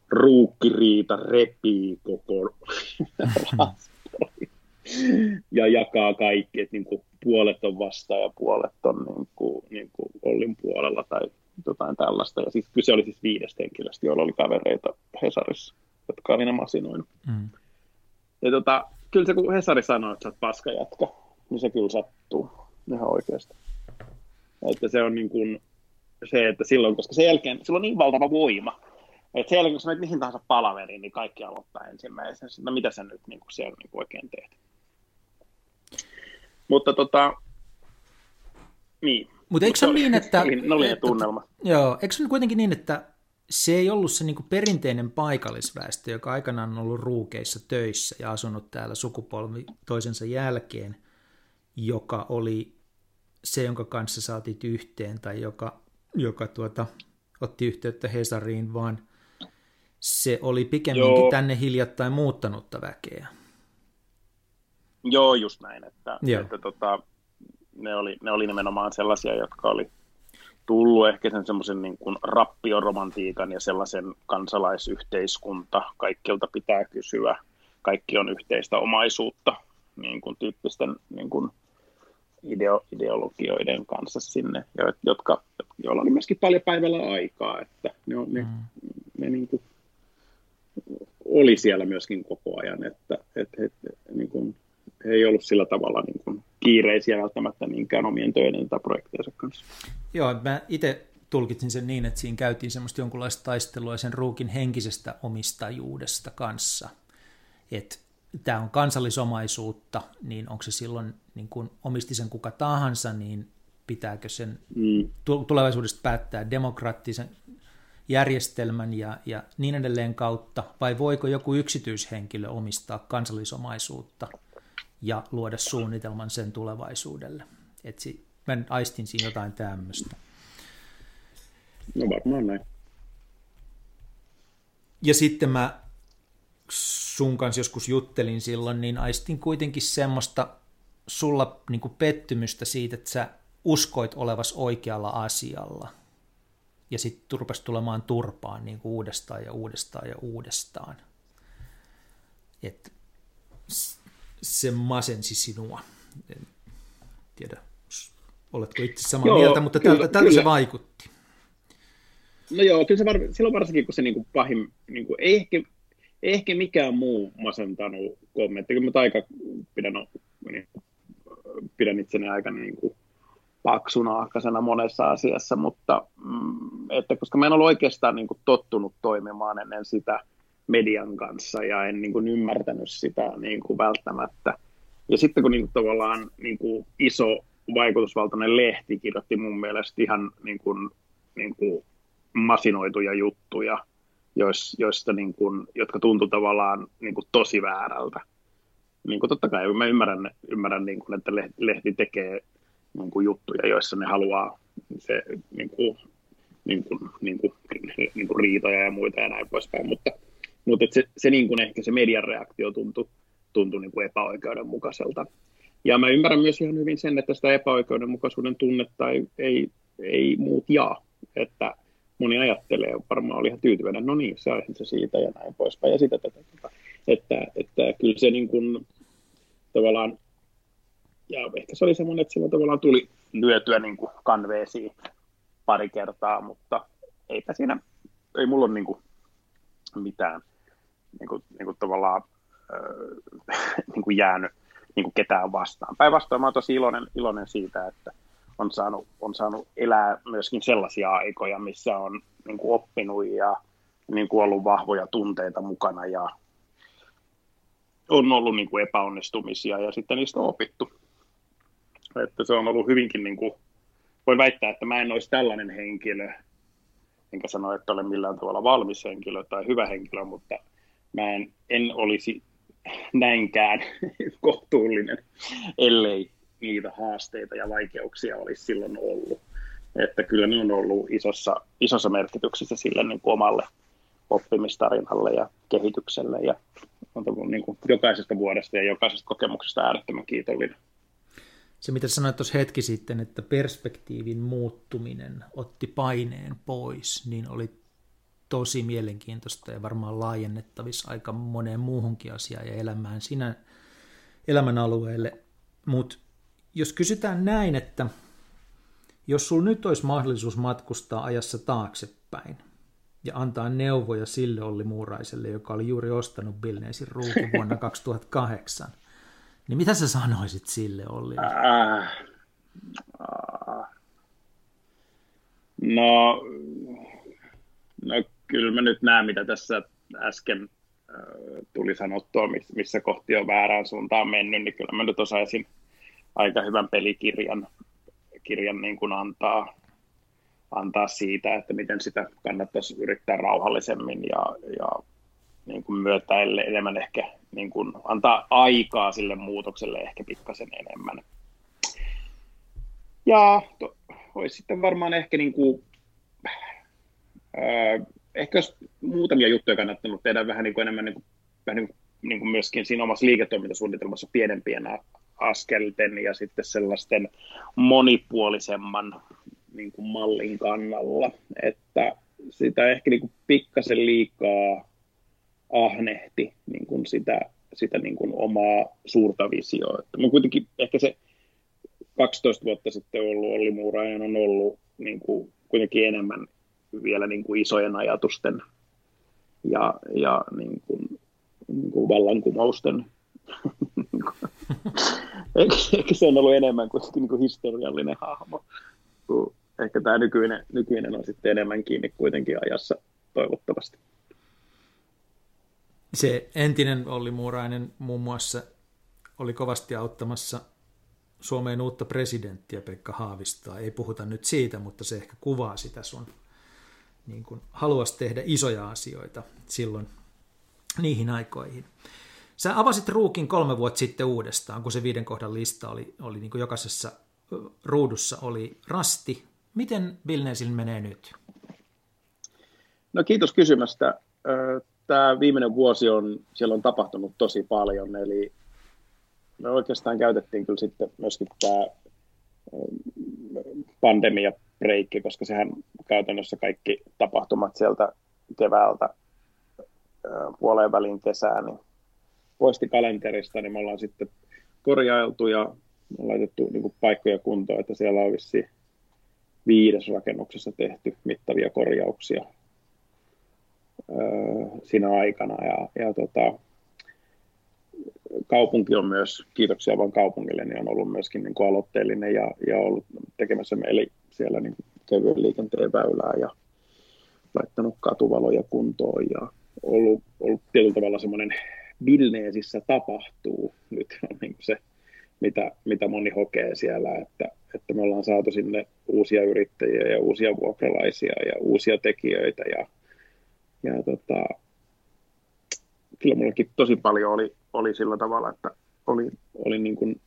ruukkiriita repii koko ja jakaa kaikki, että niin kuin puolet on vastaan ja puolet on niin kuin, niin kuin Ollin puolella tai jotain tällaista. Ja siis kyse oli siis viidestä henkilöstä, joilla oli kavereita Hesarissa, jotka oli ne masinoinut. Mm. Ja tota, kyllä se kun Hesari sanoo, että sä oot paska jatka, niin se kyllä sattuu ihan oikeasti. Että se on niin kuin se, että silloin, koska sen jälkeen, sillä on niin valtava voima, että sen jälkeen, kun sä menet mihin tahansa palaveriin, niin kaikki aloittaa ensimmäisenä. No mitä sä nyt niin kuin siellä niin kuin oikein teet? Mutta tota, niin. Mutta eikö se ole niin, että... Ne oli ne tunnelma. Joo, eikö se kuitenkin niin, että se ei ollut se niin perinteinen paikallisväestö, joka aikanaan on ollut ruukeissa töissä ja asunut täällä sukupolvi toisensa jälkeen, joka oli se, jonka kanssa saatit yhteen tai joka, joka tuota, otti yhteyttä Hesariin, vaan se oli pikemminkin Joo. tänne hiljattain muuttanutta väkeä. Joo, just näin, että, Joo. että tota, ne, oli, ne oli nimenomaan sellaisia, jotka oli tullut ehkä sen semmoisen niin kuin rappioromantiikan ja sellaisen kansalaisyhteiskunta, kaikkialta pitää kysyä, kaikki on yhteistä omaisuutta, niin kuin tyyppisten niin kuin ideo, ideologioiden kanssa sinne, jotka, joilla oli myöskin paljon päivällä aikaa, että ne, ne, mm. ne niin kuin oli siellä myöskin koko ajan, että, että he, niin kuin, he ei ollut sillä tavalla niin kuin kiireisiä välttämättä niinkään omien töiden tai projektejensa kanssa. Joo, mä itse tulkitsin sen niin, että siinä käytiin semmoista jonkunlaista taistelua sen ruukin henkisestä omistajuudesta kanssa. Että tämä on kansallisomaisuutta, niin onko se silloin, niin kun omisti sen kuka tahansa, niin pitääkö sen mm. tulevaisuudesta päättää demokraattisen järjestelmän ja, ja niin edelleen kautta, vai voiko joku yksityishenkilö omistaa kansallisomaisuutta ja luoda suunnitelman sen tulevaisuudelle. Et si, mä aistin siinä jotain tämmöistä. No varmaan näin. Ja sitten mä sun kanssa joskus juttelin silloin, niin aistin kuitenkin semmoista sulla niin pettymystä siitä, että sä uskoit olevas oikealla asialla. Ja sitten rupesi tulemaan turpaan niin kuin uudestaan ja uudestaan ja uudestaan. Et se masensi sinua. En tiedä, oletko itse samaa joo, mieltä, mutta kyllä, tältä, tältä kyllä. se vaikutti. No joo, kyllä se var, silloin varsinkin, kun se niin kuin pahin, niin kuin, ei, ehkä, ei ehkä mikään muu masentanut kommentti, kyllä mä aika pidän, niin, pidän itseni aika niin kuin, paksunaakasena monessa asiassa, mutta mm, että koska mä en ollut oikeastaan niin kuin, tottunut toimimaan ennen sitä, median kanssa ja en niin kuin ymmärtänyt sitä niin kuin välttämättä. Ja sitten kun niin kuin tavallaan niin kuin iso vaikutusvaltainen lehti kirjoitti mun mielestä ihan niin kuin, niin kuin masinoituja juttuja, joista niin kuin, jotka tuntuu tavallaan niin kuin tosi väärältä. Niin kuin totta kai mä ymmärrän, ymmärrän niin kuin, että lehti tekee niin kuin juttuja, joissa ne haluaa se niin kuin, niin kuin, niin kuin, niin kuin riitoja ja muita ja näin poispäin, mutta, mutta se, se niin kuin ehkä se median reaktio tuntui, tuntui niin kuin epäoikeudenmukaiselta. Ja mä ymmärrän myös ihan hyvin sen, että sitä epäoikeudenmukaisuuden tunnetta ei, ei, ei muut jaa. Että moni ajattelee, varmaan oli ihan tyytyväinen, no niin, saisin se siitä ja näin poispäin ja sitä tätä. tätä. Että, että kyllä se niin kuin, tavallaan, ja ehkä se oli semmoinen, että sillä tavallaan tuli lyötyä niin kuin kanveesiin pari kertaa, mutta eipä siinä, ei mulla ole niin kuin mitään niin kuin, niin kuin tavallaan äh, niin kuin jäänyt niin kuin ketään vastaan. Päinvastoin mä olen tosi iloinen, iloinen siitä, että on saanut, on saanut elää myöskin sellaisia aikoja, missä on niin kuin oppinut ja niin kuin ollut vahvoja tunteita mukana ja on ollut niin kuin epäonnistumisia ja sitten niistä on opittu. Että se on ollut hyvinkin, niin kuin, voin väittää, että mä en olisi tällainen henkilö, enkä sano, että olen millään tavalla valmis henkilö tai hyvä henkilö, mutta mä en, en olisi näinkään kohtuullinen, ellei niitä haasteita ja vaikeuksia olisi silloin ollut. Että kyllä ne on ollut isossa, isossa merkityksessä sille niin kuin omalle oppimistarinalle ja kehitykselle ja on tullut niin kuin jokaisesta vuodesta ja jokaisesta kokemuksesta äärettömän kiitollinen. Se, mitä sanoit tuossa hetki sitten, että perspektiivin muuttuminen otti paineen pois, niin oli tosi mielenkiintoista ja varmaan laajennettavissa aika moneen muuhunkin asiaan ja elämään sinä elämän alueelle. Mutta jos kysytään näin, että jos sulla nyt olisi mahdollisuus matkustaa ajassa taaksepäin ja antaa neuvoja sille Olli Muuraiselle, joka oli juuri ostanut Billneisin ruukin vuonna 2008, niin mitä sä sanoisit sille Olli? Äh, äh. No, no kyllä mä nyt näen, mitä tässä äsken äh, tuli sanottua, missä kohti on väärään suuntaan mennyt, niin kyllä mä nyt osaisin aika hyvän pelikirjan kirjan niin kuin antaa, antaa siitä, että miten sitä kannattaisi yrittää rauhallisemmin ja, ja niin kuin myötäille enemmän ehkä niin kuin antaa aikaa sille muutokselle ehkä pikkasen enemmän. Ja to, olisi sitten varmaan ehkä niin kuin, äh, ehkä jos muutamia juttuja kannattanut tehdä vähän niin kuin enemmän niin kuin, vähän niin kuin, niin kuin myöskin siinä omassa liiketoimintasuunnitelmassa pienempien askelten ja sitten sellaisten monipuolisemman niin kuin mallin kannalla, että sitä ehkä niin kuin pikkasen liikaa ahnehti niin kuin sitä, sitä niin kuin omaa suurta visioa. Että mä kuitenkin ehkä se 12 vuotta sitten ollut Olli Muurainen on ollut niin kuin, kuitenkin enemmän vielä niin kuin isojen ajatusten ja, ja niin kuin, niin kuin vallankumousten ehkä se on ollut enemmän kuin, niin kuin historiallinen hahmo. Ehkä tämä nykyinen, nykyinen on sitten enemmän kiinni kuitenkin ajassa toivottavasti. Se entinen Olli Muurainen muun muassa oli kovasti auttamassa Suomeen uutta presidenttiä Pekka Haavistaa. Ei puhuta nyt siitä, mutta se ehkä kuvaa sitä sun niin kuin haluaisi tehdä isoja asioita silloin niihin aikoihin. Sä avasit ruukin kolme vuotta sitten uudestaan, kun se viiden kohdan lista oli, oli niin kuin jokaisessa ruudussa oli rasti. Miten Vilnesil menee nyt? No kiitos kysymästä. Tämä viimeinen vuosi on, siellä on tapahtunut tosi paljon, eli me oikeastaan käytettiin kyllä sitten myöskin tämä pandemia breikki, koska sehän käytännössä kaikki tapahtumat sieltä keväältä puoleen väliin kesää, niin poisti kalenterista, niin me ollaan sitten korjailtu ja laitettu niin kuin paikkoja kuntoon, että siellä on viides rakennuksessa tehty mittavia korjauksia siinä aikana. Ja, ja tota, kaupunki on myös, kiitoksia vaan kaupungille, niin on ollut myöskin niin kuin aloitteellinen ja, ja ollut tekemässä meille siellä niin kevyen liikenteen väylää ja laittanut katuvaloja kuntoon ja ollut, ollut tietyllä tavalla semmoinen Vilneesissä tapahtuu nyt on niin se, mitä, mitä moni hokee siellä, että, että me ollaan saatu sinne uusia yrittäjiä ja uusia vuokralaisia ja uusia tekijöitä ja, ja tota, kyllä mullakin tosi paljon oli, oli sillä tavalla, että oli, oli niin kuin,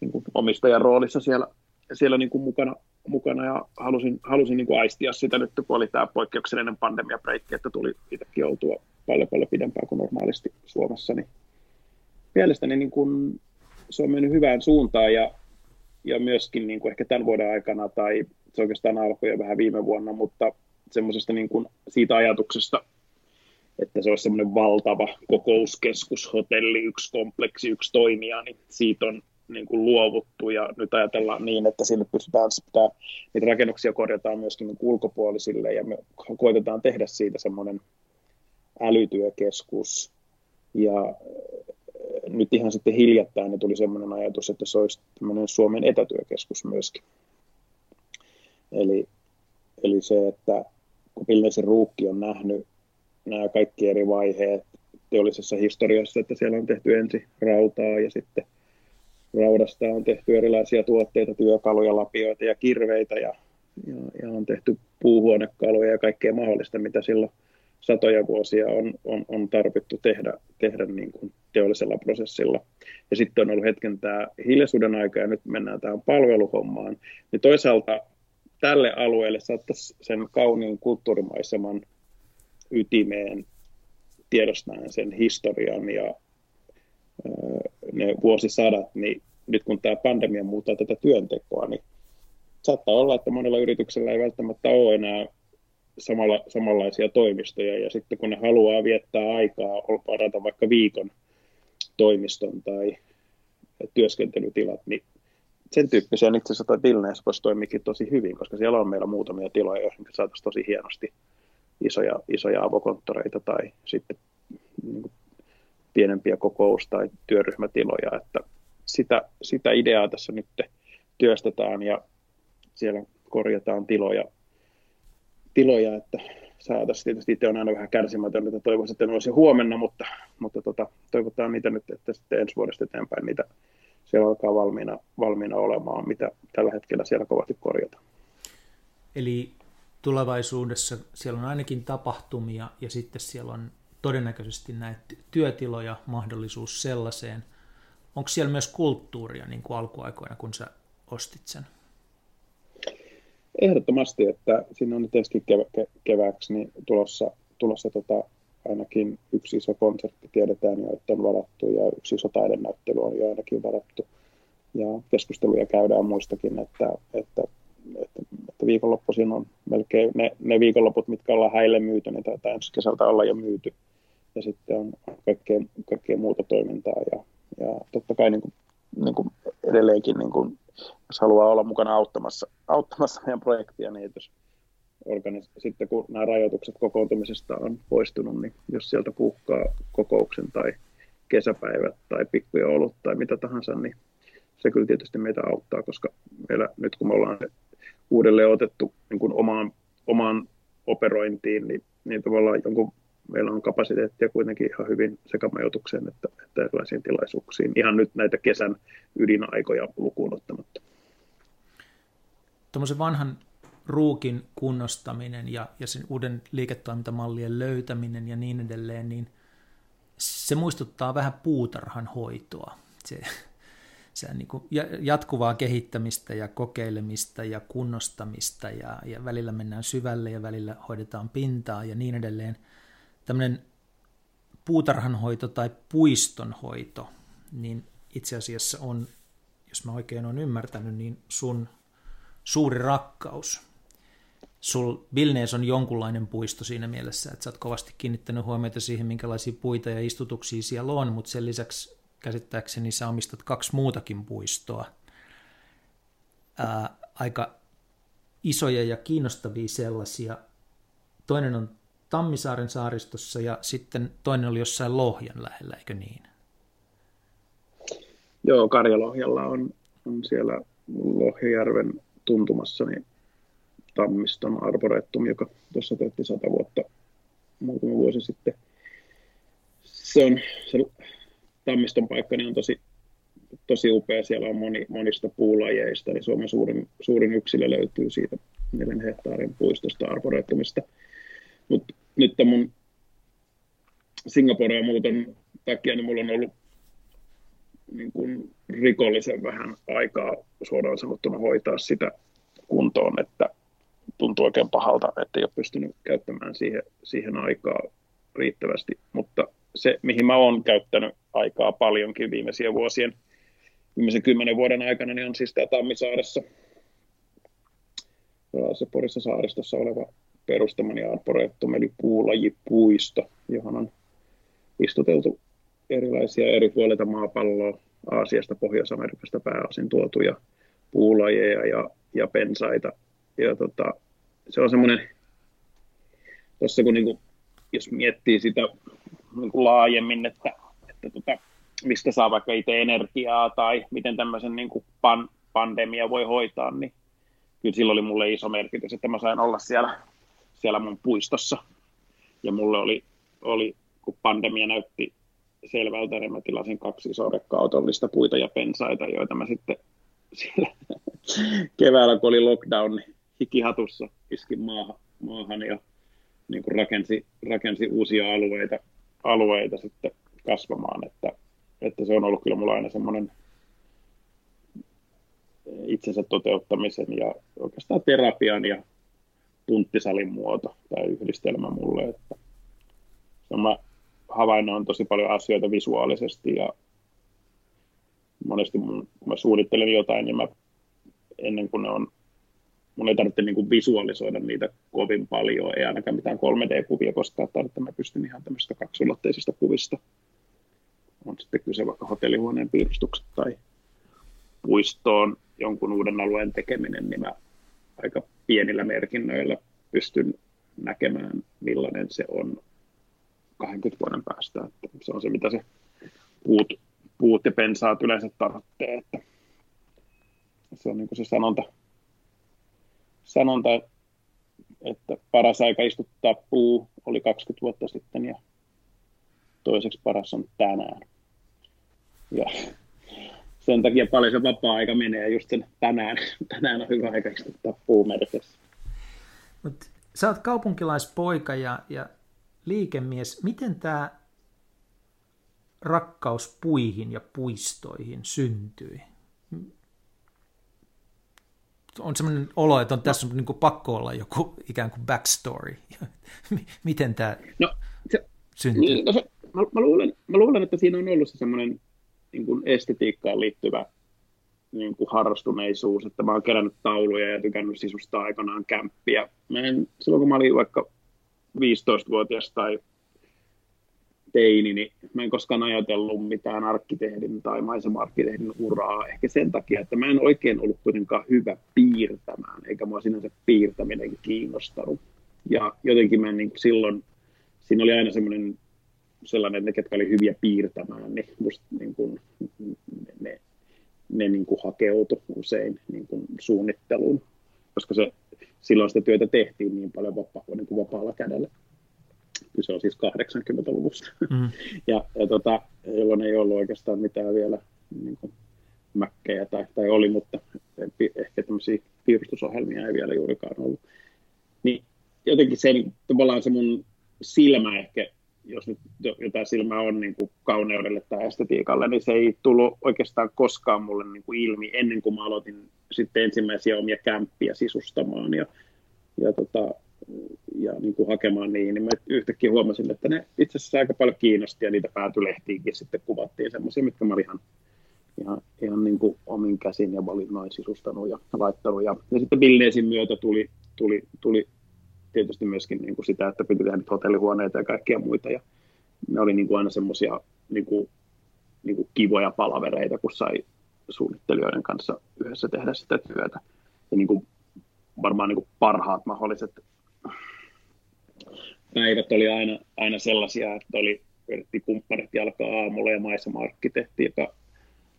niin kuin omistajan roolissa siellä, siellä niin kuin mukana, mukana ja halusin, halusin niin kuin aistia sitä nyt, kun oli tämä poikkeuksellinen pandemiabreikki, että tuli itsekin oltua paljon paljon pidempään kuin normaalisti Suomessa, niin mielestäni niin kuin se on mennyt hyvään suuntaan ja, ja myöskin niin kuin ehkä tämän vuoden aikana tai se oikeastaan alkoi jo vähän viime vuonna, mutta semmoisesta niin kuin siitä ajatuksesta, että se olisi semmoinen valtava kokouskeskus, hotelli, yksi kompleksi, yksi toimija, niin siitä on niin kuin luovuttu ja nyt ajatellaan niin, että sinne pystytään, pitää, niitä rakennuksia korjataan myöskin niin ulkopuolisille ja me koitetaan tehdä siitä semmoinen älytyökeskus ja nyt ihan sitten hiljattain niin tuli semmoinen ajatus, että se olisi Suomen etätyökeskus myöskin. Eli, eli se, että kun Pilneisen ruukki on nähnyt nämä kaikki eri vaiheet teollisessa historiassa, että siellä on tehty ensin rautaa ja sitten raudasta on tehty erilaisia tuotteita, työkaluja, lapioita ja kirveitä ja, ja, ja on tehty puuhuonekaluja ja kaikkea mahdollista, mitä silloin satoja vuosia on, on, on tarvittu tehdä, tehdä niin kuin teollisella prosessilla. Ja sitten on ollut hetken tämä hiljaisuuden aika ja nyt mennään tähän palveluhommaan. Niin toisaalta tälle alueelle saattaisi sen kauniin kulttuurimaiseman ytimeen tiedostaen sen historian ja ne vuosisadat, niin nyt kun tämä pandemia muuttaa tätä työntekoa, niin saattaa olla, että monella yrityksellä ei välttämättä ole enää samalla, samanlaisia toimistoja, ja sitten kun ne haluaa viettää aikaa, parata vaikka viikon toimiston tai työskentelytilat, niin sen tyyppisiä itse asiassa toi Vilneessä toimikin tosi hyvin, koska siellä on meillä muutamia tiloja, joihin saataisiin tosi hienosti isoja, isoja avokonttoreita tai sitten niin pienempiä kokous- tai työryhmätiloja, että sitä, sitä ideaa tässä nyt työstetään ja siellä korjataan tiloja, tiloja että saataisiin. Tietysti itse on aina vähän kärsimätön, että toivoisin, että ne olisi huomenna, mutta, mutta tota, toivotaan niitä nyt, että sitten ensi vuodesta eteenpäin niitä siellä alkaa valmiina, valmiina olemaan, mitä tällä hetkellä siellä kovasti korjataan. Eli tulevaisuudessa siellä on ainakin tapahtumia ja sitten siellä on todennäköisesti näitä työtiloja, mahdollisuus sellaiseen. Onko siellä myös kulttuuria niin kuin alkuaikoina, kun sä ostit sen? Ehdottomasti, että siinä on nyt ensi kevä, kevääksi niin tulossa, tulossa tota, ainakin yksi iso konsertti tiedetään jo, että on varattu ja yksi iso taidenäyttely on jo ainakin varattu. Ja keskusteluja käydään muistakin, että, että, että, että viikonloppuisin on melkein ne, ne viikonloput, mitkä ollaan häille myyty, niin tätä ensi kesältä ollaan jo myyty. Ja sitten on kaikkea, kaikkea muuta toimintaa ja, ja totta kai niin kuin, niin kuin edelleenkin, niin kuin, jos haluaa olla mukana auttamassa, auttamassa meidän projektia, niin jos organis- sitten kun nämä rajoitukset kokoontumisesta on poistunut, niin jos sieltä puhkaa kokouksen tai kesäpäivät tai pikkujoulut tai mitä tahansa, niin se kyllä tietysti meitä auttaa, koska meillä nyt kun me ollaan uudelleen otettu niin kuin omaan, omaan operointiin, niin, niin tavallaan jonkun, meillä on kapasiteettia kuitenkin ihan hyvin sekä majoitukseen että, että erilaisiin tilaisuuksiin. Ihan nyt näitä kesän ydinaikoja lukuun ottamatta. Tuommoisen vanhan ruukin kunnostaminen ja, ja sen uuden liiketoimintamallien löytäminen ja niin edelleen, niin se muistuttaa vähän puutarhan hoitoa. Se, se niin kuin jatkuvaa kehittämistä ja kokeilemista ja kunnostamista ja, ja välillä mennään syvälle ja välillä hoidetaan pintaa ja niin edelleen. Tämmöinen puutarhanhoito tai puistonhoito, niin itse asiassa on, jos mä oikein olen ymmärtänyt, niin sun suuri rakkaus sul Vilnees on jonkunlainen puisto siinä mielessä, että sä oot kovasti kiinnittänyt huomiota siihen, minkälaisia puita ja istutuksia siellä on, mutta sen lisäksi käsittääkseni sä omistat kaksi muutakin puistoa. Ää, aika isoja ja kiinnostavia sellaisia. Toinen on Tammisaaren saaristossa ja sitten toinen oli jossain Lohjan lähellä, eikö niin? Joo, Karjalohjalla on, on siellä Lohjajärven tuntumassa niin Tammiston arboretum, joka tuossa tehtiin sata vuotta muutama vuosi sitten. Se on se Tammiston paikka niin on tosi, tosi upea. Siellä on moni, monista puulajeista, niin Suomen suurin, suurin yksilö löytyy siitä neljän hehtaarin puistosta arboretumista. Mutta nyt mun Singaporea muuten takia, niin mulla on ollut niin kuin rikollisen vähän aikaa suoraan sanottuna hoitaa sitä kuntoon, että tuntuu oikein pahalta, että ei ole pystynyt käyttämään siihen, siihen aikaa riittävästi, mutta se, mihin mä oon käyttänyt aikaa paljonkin viimeisiä vuosien, viimeisen kymmenen vuoden aikana, niin on siis tämä Tammisaaressa, se Porissa saaristossa oleva perustamani Arboretum, eli puulajipuisto, johon on istuteltu erilaisia eri puolilta maapalloa, Aasiasta, Pohjois-Amerikasta pääosin tuotuja puulajeja ja, ja pensaita. Ja tota, se on semmoinen, tuossa kun niinku, jos miettii sitä niinku laajemmin, että, että tota, mistä saa vaikka itse energiaa tai miten tämmöisen niinku pan, pandemia voi hoitaa, niin kyllä sillä oli mulle iso merkitys, että mä sain olla siellä, siellä mun puistossa. Ja mulle oli, oli kun pandemia näytti selvältä, niin mä tilasin kaksi isoa rekka-autollista puita ja pensaita, joita mä sitten siellä keväällä, kun oli lockdown, niin hikihatussa iskin maahan, maahan ja niin kuin rakensi, rakensi uusia alueita, alueita sitten kasvamaan, että, että se on ollut kyllä mulla aina semmoinen itsensä toteuttamisen ja oikeastaan terapian ja punttisalin muoto tai yhdistelmä mulle, että mä havainnoin tosi paljon asioita visuaalisesti ja monesti mun, kun mä suunnittelen jotain, niin mä ennen kuin ne on, mun ei tarvitse niin visualisoida niitä kovin paljon, ei ainakaan mitään 3D-kuvia koskaan tarvitse, mä pystyn ihan tämmöistä kaksulotteisista kuvista. On sitten kyse vaikka hotellihuoneen piirustukset tai puistoon jonkun uuden alueen tekeminen, niin mä aika pienillä merkinnöillä pystyn näkemään, millainen se on 20 vuoden päästä. Että se on se, mitä se puut, puut ja pensaat yleensä tarvitsee. Että se on niin kuin se sanonta, sanonta, että paras aika istuttaa puu oli 20 vuotta sitten ja toiseksi paras on tänään. Ja sen takia paljon se vapaa-aika menee just sen tänään. Tänään on hyvä aika istuttaa puu merkissä. Mut sä oot kaupunkilaispoika ja, ja liikemies, miten tämä rakkaus puihin ja puistoihin syntyi? On sellainen olo, että on tässä on niin kuin pakko olla joku ikään kuin backstory. miten tämä no, se, syntyi? Niin, no se, mä, mä, luulen, mä luulen, että siinä on ollut se semmoinen niin kuin estetiikkaan liittyvä niin kuin harrastuneisuus, että mä oon kerännyt tauluja ja tykännyt sisustaa aikanaan kämppiä. Mä en, silloin kun mä olin vaikka 15-vuotias tai teini, niin mä en koskaan ajatellut mitään arkkitehdin tai maisema-arkkitehdin uraa. Ehkä sen takia, että mä en oikein ollut kuitenkaan hyvä piirtämään, eikä mua sinänsä piirtäminen kiinnostanut. Ja jotenkin mä niin silloin, siinä oli aina semmoinen sellainen, että ne, ketkä oli hyviä piirtämään, niin musta niin kuin, ne, ne niin kuin hakeutui usein niin kuin suunnitteluun, koska se silloin sitä työtä tehtiin niin paljon vapaa, niin kuin vapaalla kädellä. Kyse on siis 80-luvusta. Mm. ja, ja tota, jolloin ei ollut oikeastaan mitään vielä niin kuin mäkkejä tai, tai oli, mutta ehkä tämmöisiä piirustusohjelmia ei vielä juurikaan ollut. Niin jotenkin se, tavallaan se mun silmä ehkä, jos nyt jotain silmää on niin kuin kauneudelle tai estetiikalle, niin se ei tullut oikeastaan koskaan mulle niin kuin ilmi ennen kuin mä aloitin sitten ensimmäisiä omia kämppiä sisustamaan ja, ja, tota, ja niin kuin hakemaan niihin, niin mä yhtäkkiä huomasin, että ne itse asiassa aika paljon kiinnosti ja niitä päätylehtiinkin sitten kuvattiin semmoisia, mitkä mä olin ihan, ihan, ihan niin kuin omin käsin ja valinnoin sisustanut ja laittanut. Ja, ja sitten Billneesin myötä tuli, tuli, tuli tietysti myöskin niin kuin sitä, että piti tehdä hotellihuoneita ja kaikkia muita ja ne oli niin kuin aina semmoisia niin kuin, niin kuin kivoja palavereita, kun sai suunnittelijoiden kanssa yhdessä tehdä sitä työtä. Ja niin kuin varmaan niin kuin parhaat mahdolliset päivät oli aina, aina sellaisia, että oli vedettiin kumppanit jalkaa aamulla ja maisema-arkkitehti, joka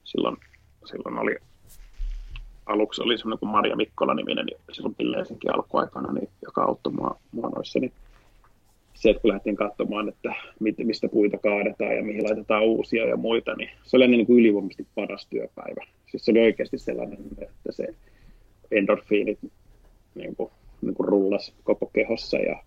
silloin, silloin oli aluksi oli semmoinen kuin Maria Mikkola niminen, niin silloin Pilleisenkin alkuaikana, niin, joka auttoi mua, mua noissa, niin se, että kun lähdettiin katsomaan, että mistä puita kaadetaan ja mihin laitetaan uusia ja muita, niin se oli niin kuin ylivoimaisesti paras työpäivä. Siis se oli oikeasti sellainen, että se endorfiinit niin kuin, niin kuin rullas koko kehossa ja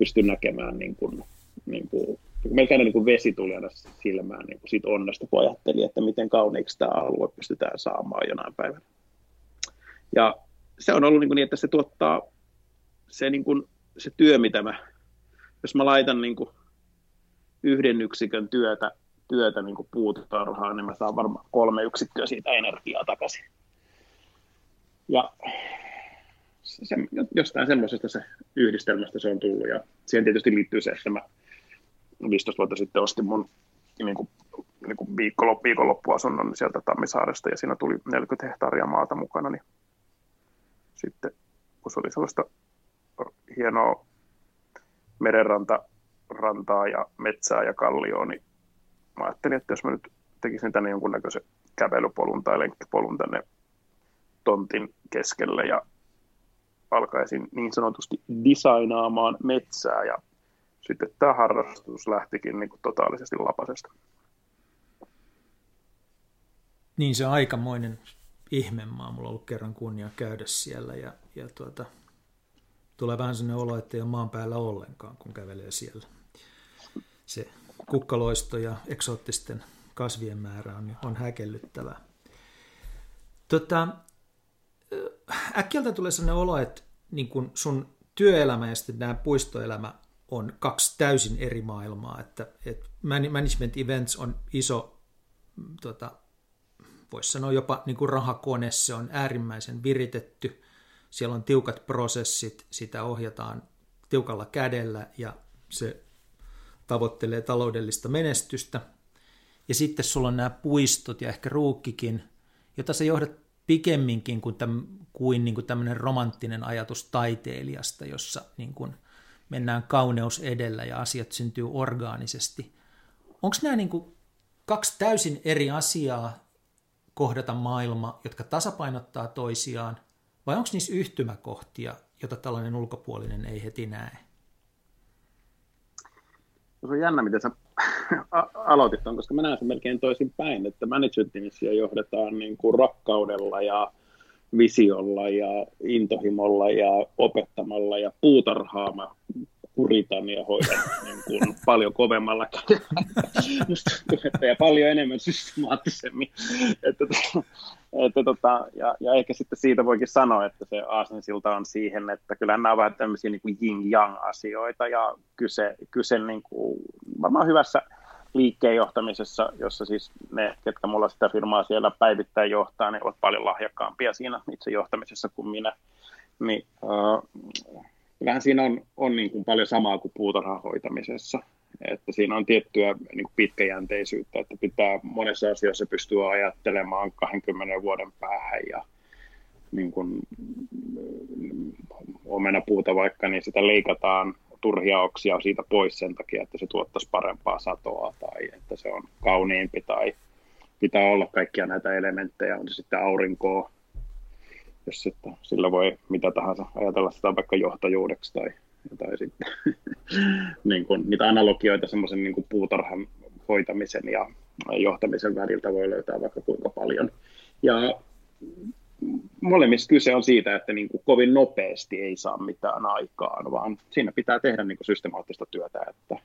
pystyi näkemään niin kuin, niin kuin, melkein niin kuin vesi tuli aina silmään niin kuin siitä onnesta, kun ajatteli, että miten kauniiksi tämä alue pystytään saamaan jonain päivänä. Ja se on ollut niin, kuin niin että se tuottaa se, niin kuin, se työ, mitä mä, jos mä laitan niin kuin yhden yksikön työtä, työtä niin puutarhaan, niin mä saan varmaan kolme yksikköä siitä energiaa takaisin. Ja se, jostain semmoisesta se yhdistelmästä se on tullut. Ja siihen tietysti liittyy se, että mä 15 vuotta sitten ostin mun niin kuin, niin kuin viikonloppu, viikonloppuasunnon sieltä Tammisaaresta ja siinä tuli 40 hehtaaria maata mukana, niin sitten kun se oli sellaista hienoa merenranta, rantaa ja metsää ja kallioa, niin mä ajattelin, että jos mä nyt tekisin tänne jonkunnäköisen kävelypolun tai lenkkipolun tänne tontin keskelle ja alkaisin niin sanotusti designaamaan metsää ja sitten tämä harrastus lähtikin niin kuin totaalisesti lapasesta. Niin se aikamoinen ihmemaa. Mulla on ollut kerran kunnia käydä siellä ja, ja tuota, tulee vähän sellainen olo, että ei ole maan päällä ollenkaan, kun kävelee siellä. Se kukkaloisto ja eksoottisten kasvien määrä on, on häkellyttävää. Tota, äkkiältä tulee sellainen olo, että niin kun sun työelämä ja sitten nämä puistoelämä on kaksi täysin eri maailmaa, että, että management events on iso, tota, voisi sanoa jopa niin kuin rahakone, se on äärimmäisen viritetty, siellä on tiukat prosessit, sitä ohjataan tiukalla kädellä ja se tavoittelee taloudellista menestystä. Ja sitten sulla on nämä puistot ja ehkä ruukkikin, jota sä johdat pikemminkin kuin, täm, kuin, niin kuin tämmöinen romanttinen ajatus taiteilijasta, jossa niin kuin mennään kauneus edellä ja asiat syntyy orgaanisesti. Onko nämä niin kuin kaksi täysin eri asiaa kohdata maailma, jotka tasapainottaa toisiaan, vai onko niissä yhtymäkohtia, jota tällainen ulkopuolinen ei heti näe? Se on jännä, miten sä aloitit on, koska mä näen sen melkein toisin päin, että managementimisia johdetaan niin kuin rakkaudella ja visiolla ja intohimolla ja opettamalla ja puutarhaama kuritan ja hoidan niin kuin paljon kovemmalla kädellä. Että ja paljon enemmän systemaattisemmin. Että, että, tota, ja, ja, ehkä sitten siitä voikin sanoa, että se aasinsilta on siihen, että kyllä nämä ovat tämmöisiä niin yin-yang-asioita ja kyse, kyse niin kuin, varmaan hyvässä liikkeen johtamisessa, jossa siis ne, ketkä mulla sitä firmaa siellä päivittäin johtaa, ne ovat paljon lahjakkaampia siinä itse johtamisessa kuin minä. Niin, äh, kyllähän siinä on, on niin kuin paljon samaa kuin puutarhan hoitamisessa. Että siinä on tiettyä niin kuin pitkäjänteisyyttä, että pitää monessa asiassa pystyä ajattelemaan 20 vuoden päähän ja niin kuin, omenapuuta vaikka, niin sitä leikataan turhia oksia siitä pois sen takia, että se tuottaisi parempaa satoa tai että se on kauniimpi tai pitää olla kaikkia näitä elementtejä, on se sitten aurinkoa, jos sitten sillä voi mitä tahansa ajatella sitä vaikka johtajuudeksi tai, tai sitten niin kuin, niitä analogioita semmoisen niin puutarhan hoitamisen ja johtamisen väliltä voi löytää vaikka kuinka paljon. Ja molemmissa kyse on siitä, että niin kuin kovin nopeasti ei saa mitään aikaan, vaan siinä pitää tehdä niin kuin systemaattista työtä, että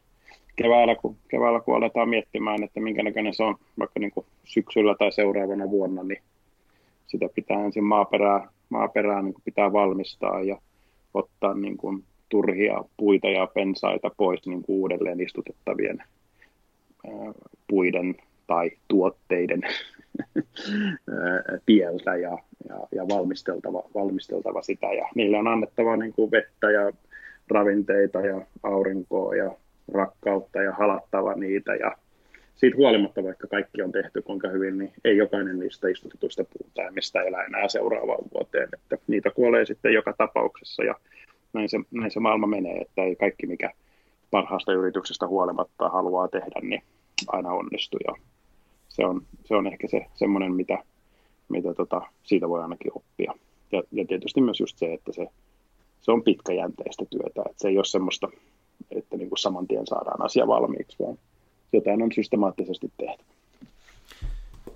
keväällä kun, keväällä kun aletaan miettimään, että minkä näköinen se on vaikka niin kuin syksyllä tai seuraavana vuonna, niin sitä pitää ensin maaperää, maaperää niin kuin pitää valmistaa ja ottaa niin kuin turhia puita ja pensaita pois niin kuin uudelleen istutettavien puiden tai tuotteiden tieltä ja, ja, ja valmisteltava, valmisteltava sitä. Ja niille on annettava niin kuin vettä ja ravinteita ja aurinkoa ja rakkautta ja halattava niitä. Ja siitä huolimatta, vaikka kaikki on tehty kuinka hyvin, niin ei jokainen niistä istutetuista puutaimista elä enää seuraavaan vuoteen. Että niitä kuolee sitten joka tapauksessa ja näin se, näin se maailma menee, että ei kaikki mikä parhaasta yrityksestä huolimatta haluaa tehdä, niin aina onnistu. Ja se on, se on ehkä se semmoinen, mitä, mitä tota, siitä voi ainakin oppia. Ja, ja tietysti myös just se, että se, se on pitkäjänteistä työtä, että se ei ole semmoista että niin kuin saman tien saadaan asia valmiiksi, vaan jotain on systemaattisesti tehty.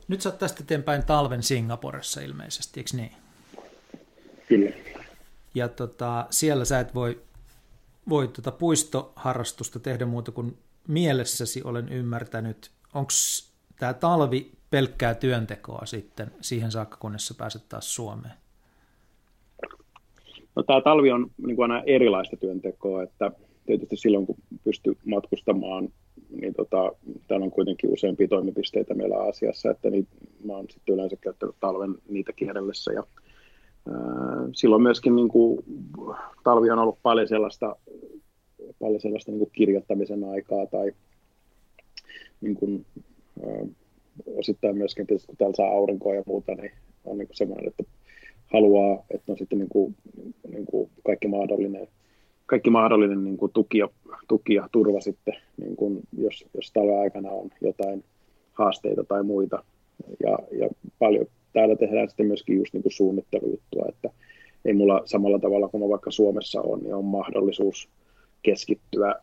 Nyt sä oot tästä eteenpäin talven Singaporessa ilmeisesti, eikö niin? Kyllä. Ja tota, siellä sä et voi, voi tota puistoharrastusta tehdä muuta kuin mielessäsi olen ymmärtänyt. Onko tämä talvi pelkkää työntekoa sitten siihen saakka, kunnes sä pääset taas Suomeen? No, tämä talvi on niin kuin aina erilaista työntekoa, että tietysti silloin kun pystyy matkustamaan, niin tota, täällä on kuitenkin useampia toimipisteitä meillä Aasiassa, että niin, mä oon sitten yleensä käyttänyt talven niitä kierrellessä ja ää, silloin myöskin niin kuin, talvi on ollut paljon sellaista, paljon sellaista niin kuin kirjoittamisen aikaa tai niin kuin, ää, osittain myöskin tietysti kun täällä saa aurinkoa ja muuta, niin on niin kuin semmoinen, että haluaa, että on sitten niin kuin, niin kuin kaikki mahdollinen, kaikki mahdollinen niin kuin tuki, ja, tuki ja turva sitten, niin kuin jos, jos talven aikana on jotain haasteita tai muita. Ja, ja paljon täällä tehdään sitten myöskin just niin kuin suunnittelujuttua, että ei mulla samalla tavalla kuin vaikka Suomessa on, niin on mahdollisuus keskittyä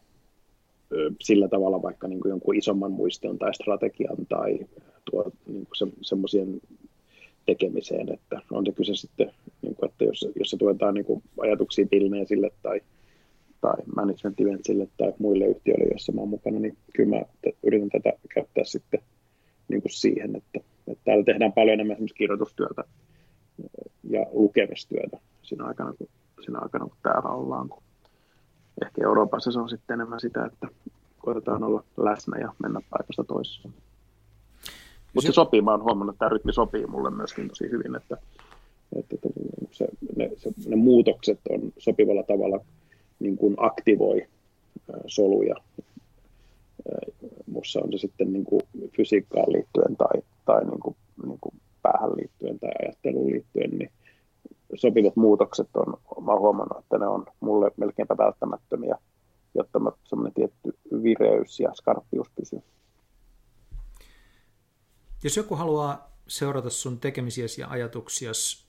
sillä tavalla vaikka niin kuin jonkun isomman muistion tai strategian tai tuo, niin kuin se, semmoisien tekemiseen, että on se kyse sitten, niin kuin, että jos, jos se tuetaan niin kuin ajatuksia sille tai, tai management eventsille tai muille yhtiöille, joissa mä oon mukana, niin kyllä mä yritän tätä käyttää sitten niin kuin siihen, että, että täällä tehdään paljon enemmän esimerkiksi kirjoitustyötä ja lukemistyötä siinä aikana, kun, siinä aikana, kun täällä ollaan. Kun ehkä Euroopassa se on sitten enemmän sitä, että koitetaan olla läsnä ja mennä paikasta toiseen. Mutta se sopii, mä oon huomannut, että tämä rytmi sopii mulle myöskin tosi hyvin, että, että se, ne, se, ne muutokset on sopivalla tavalla niin kuin aktivoi soluja. Mussa on se sitten niin kuin fysiikkaan liittyen tai, tai niin kuin, niin kuin päähän liittyen tai ajatteluun liittyen, niin sopivat muutokset on, mä oon huomannut, että ne on mulle melkeinpä välttämättömiä, jotta semmoinen tietty vireys ja skarppius pysyy. Jos joku haluaa seurata sun tekemisiäsi ja ajatuksiasi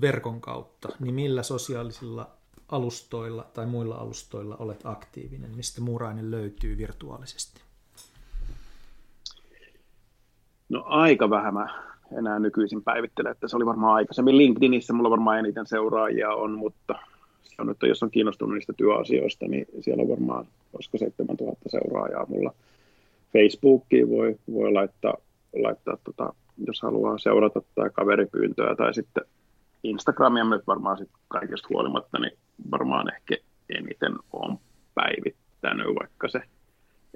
verkon kautta, niin millä sosiaalisilla alustoilla tai muilla alustoilla olet aktiivinen? Mistä Muurainen löytyy virtuaalisesti? No aika vähän mä enää nykyisin päivittelen, että se oli varmaan aikaisemmin LinkedInissä, mulla varmaan eniten seuraajia on, mutta se on nyt, jos on kiinnostunut niistä työasioista, niin siellä on varmaan, olisiko 7000 seuraajaa mulla. Facebookiin voi, voi laittaa laittaa, tota, jos haluaa seurata tai kaveripyyntöä tai sitten Instagramia nyt varmaan sit kaikesta huolimatta, niin varmaan ehkä eniten on päivittänyt, vaikka se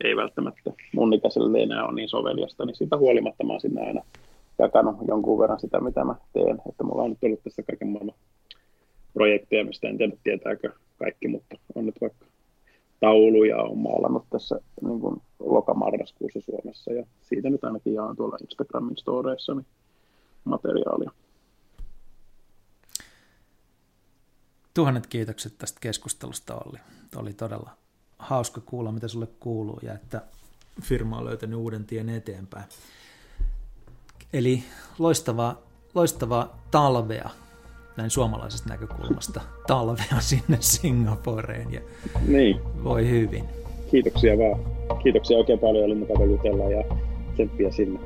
ei välttämättä mun ikäiselle enää ole niin soveliasta, niin siitä huolimatta mä oon sinne aina jakanut jonkun verran sitä, mitä mä teen. Että mulla on nyt ollut tässä kaiken maailman projekteja, mistä en tiedä tietääkö kaikki, mutta on nyt vaikka tauluja on maalannut tässä niin kuin lokamarraskuussa Suomessa ja siitä nyt ainakin jaan tuolla Instagramin storeissa niin materiaalia. Tuhannet kiitokset tästä keskustelusta Olli. Oli todella hauska kuulla, mitä sulle kuuluu ja että firma on löytänyt uuden tien eteenpäin. Eli loistavaa, loistavaa talvea näin suomalaisesta näkökulmasta talvea sinne Singaporeen ja niin. voi hyvin. Kiitoksia vaan. Kiitoksia oikein paljon, oli mukava jutella ja tsemppiä sinne.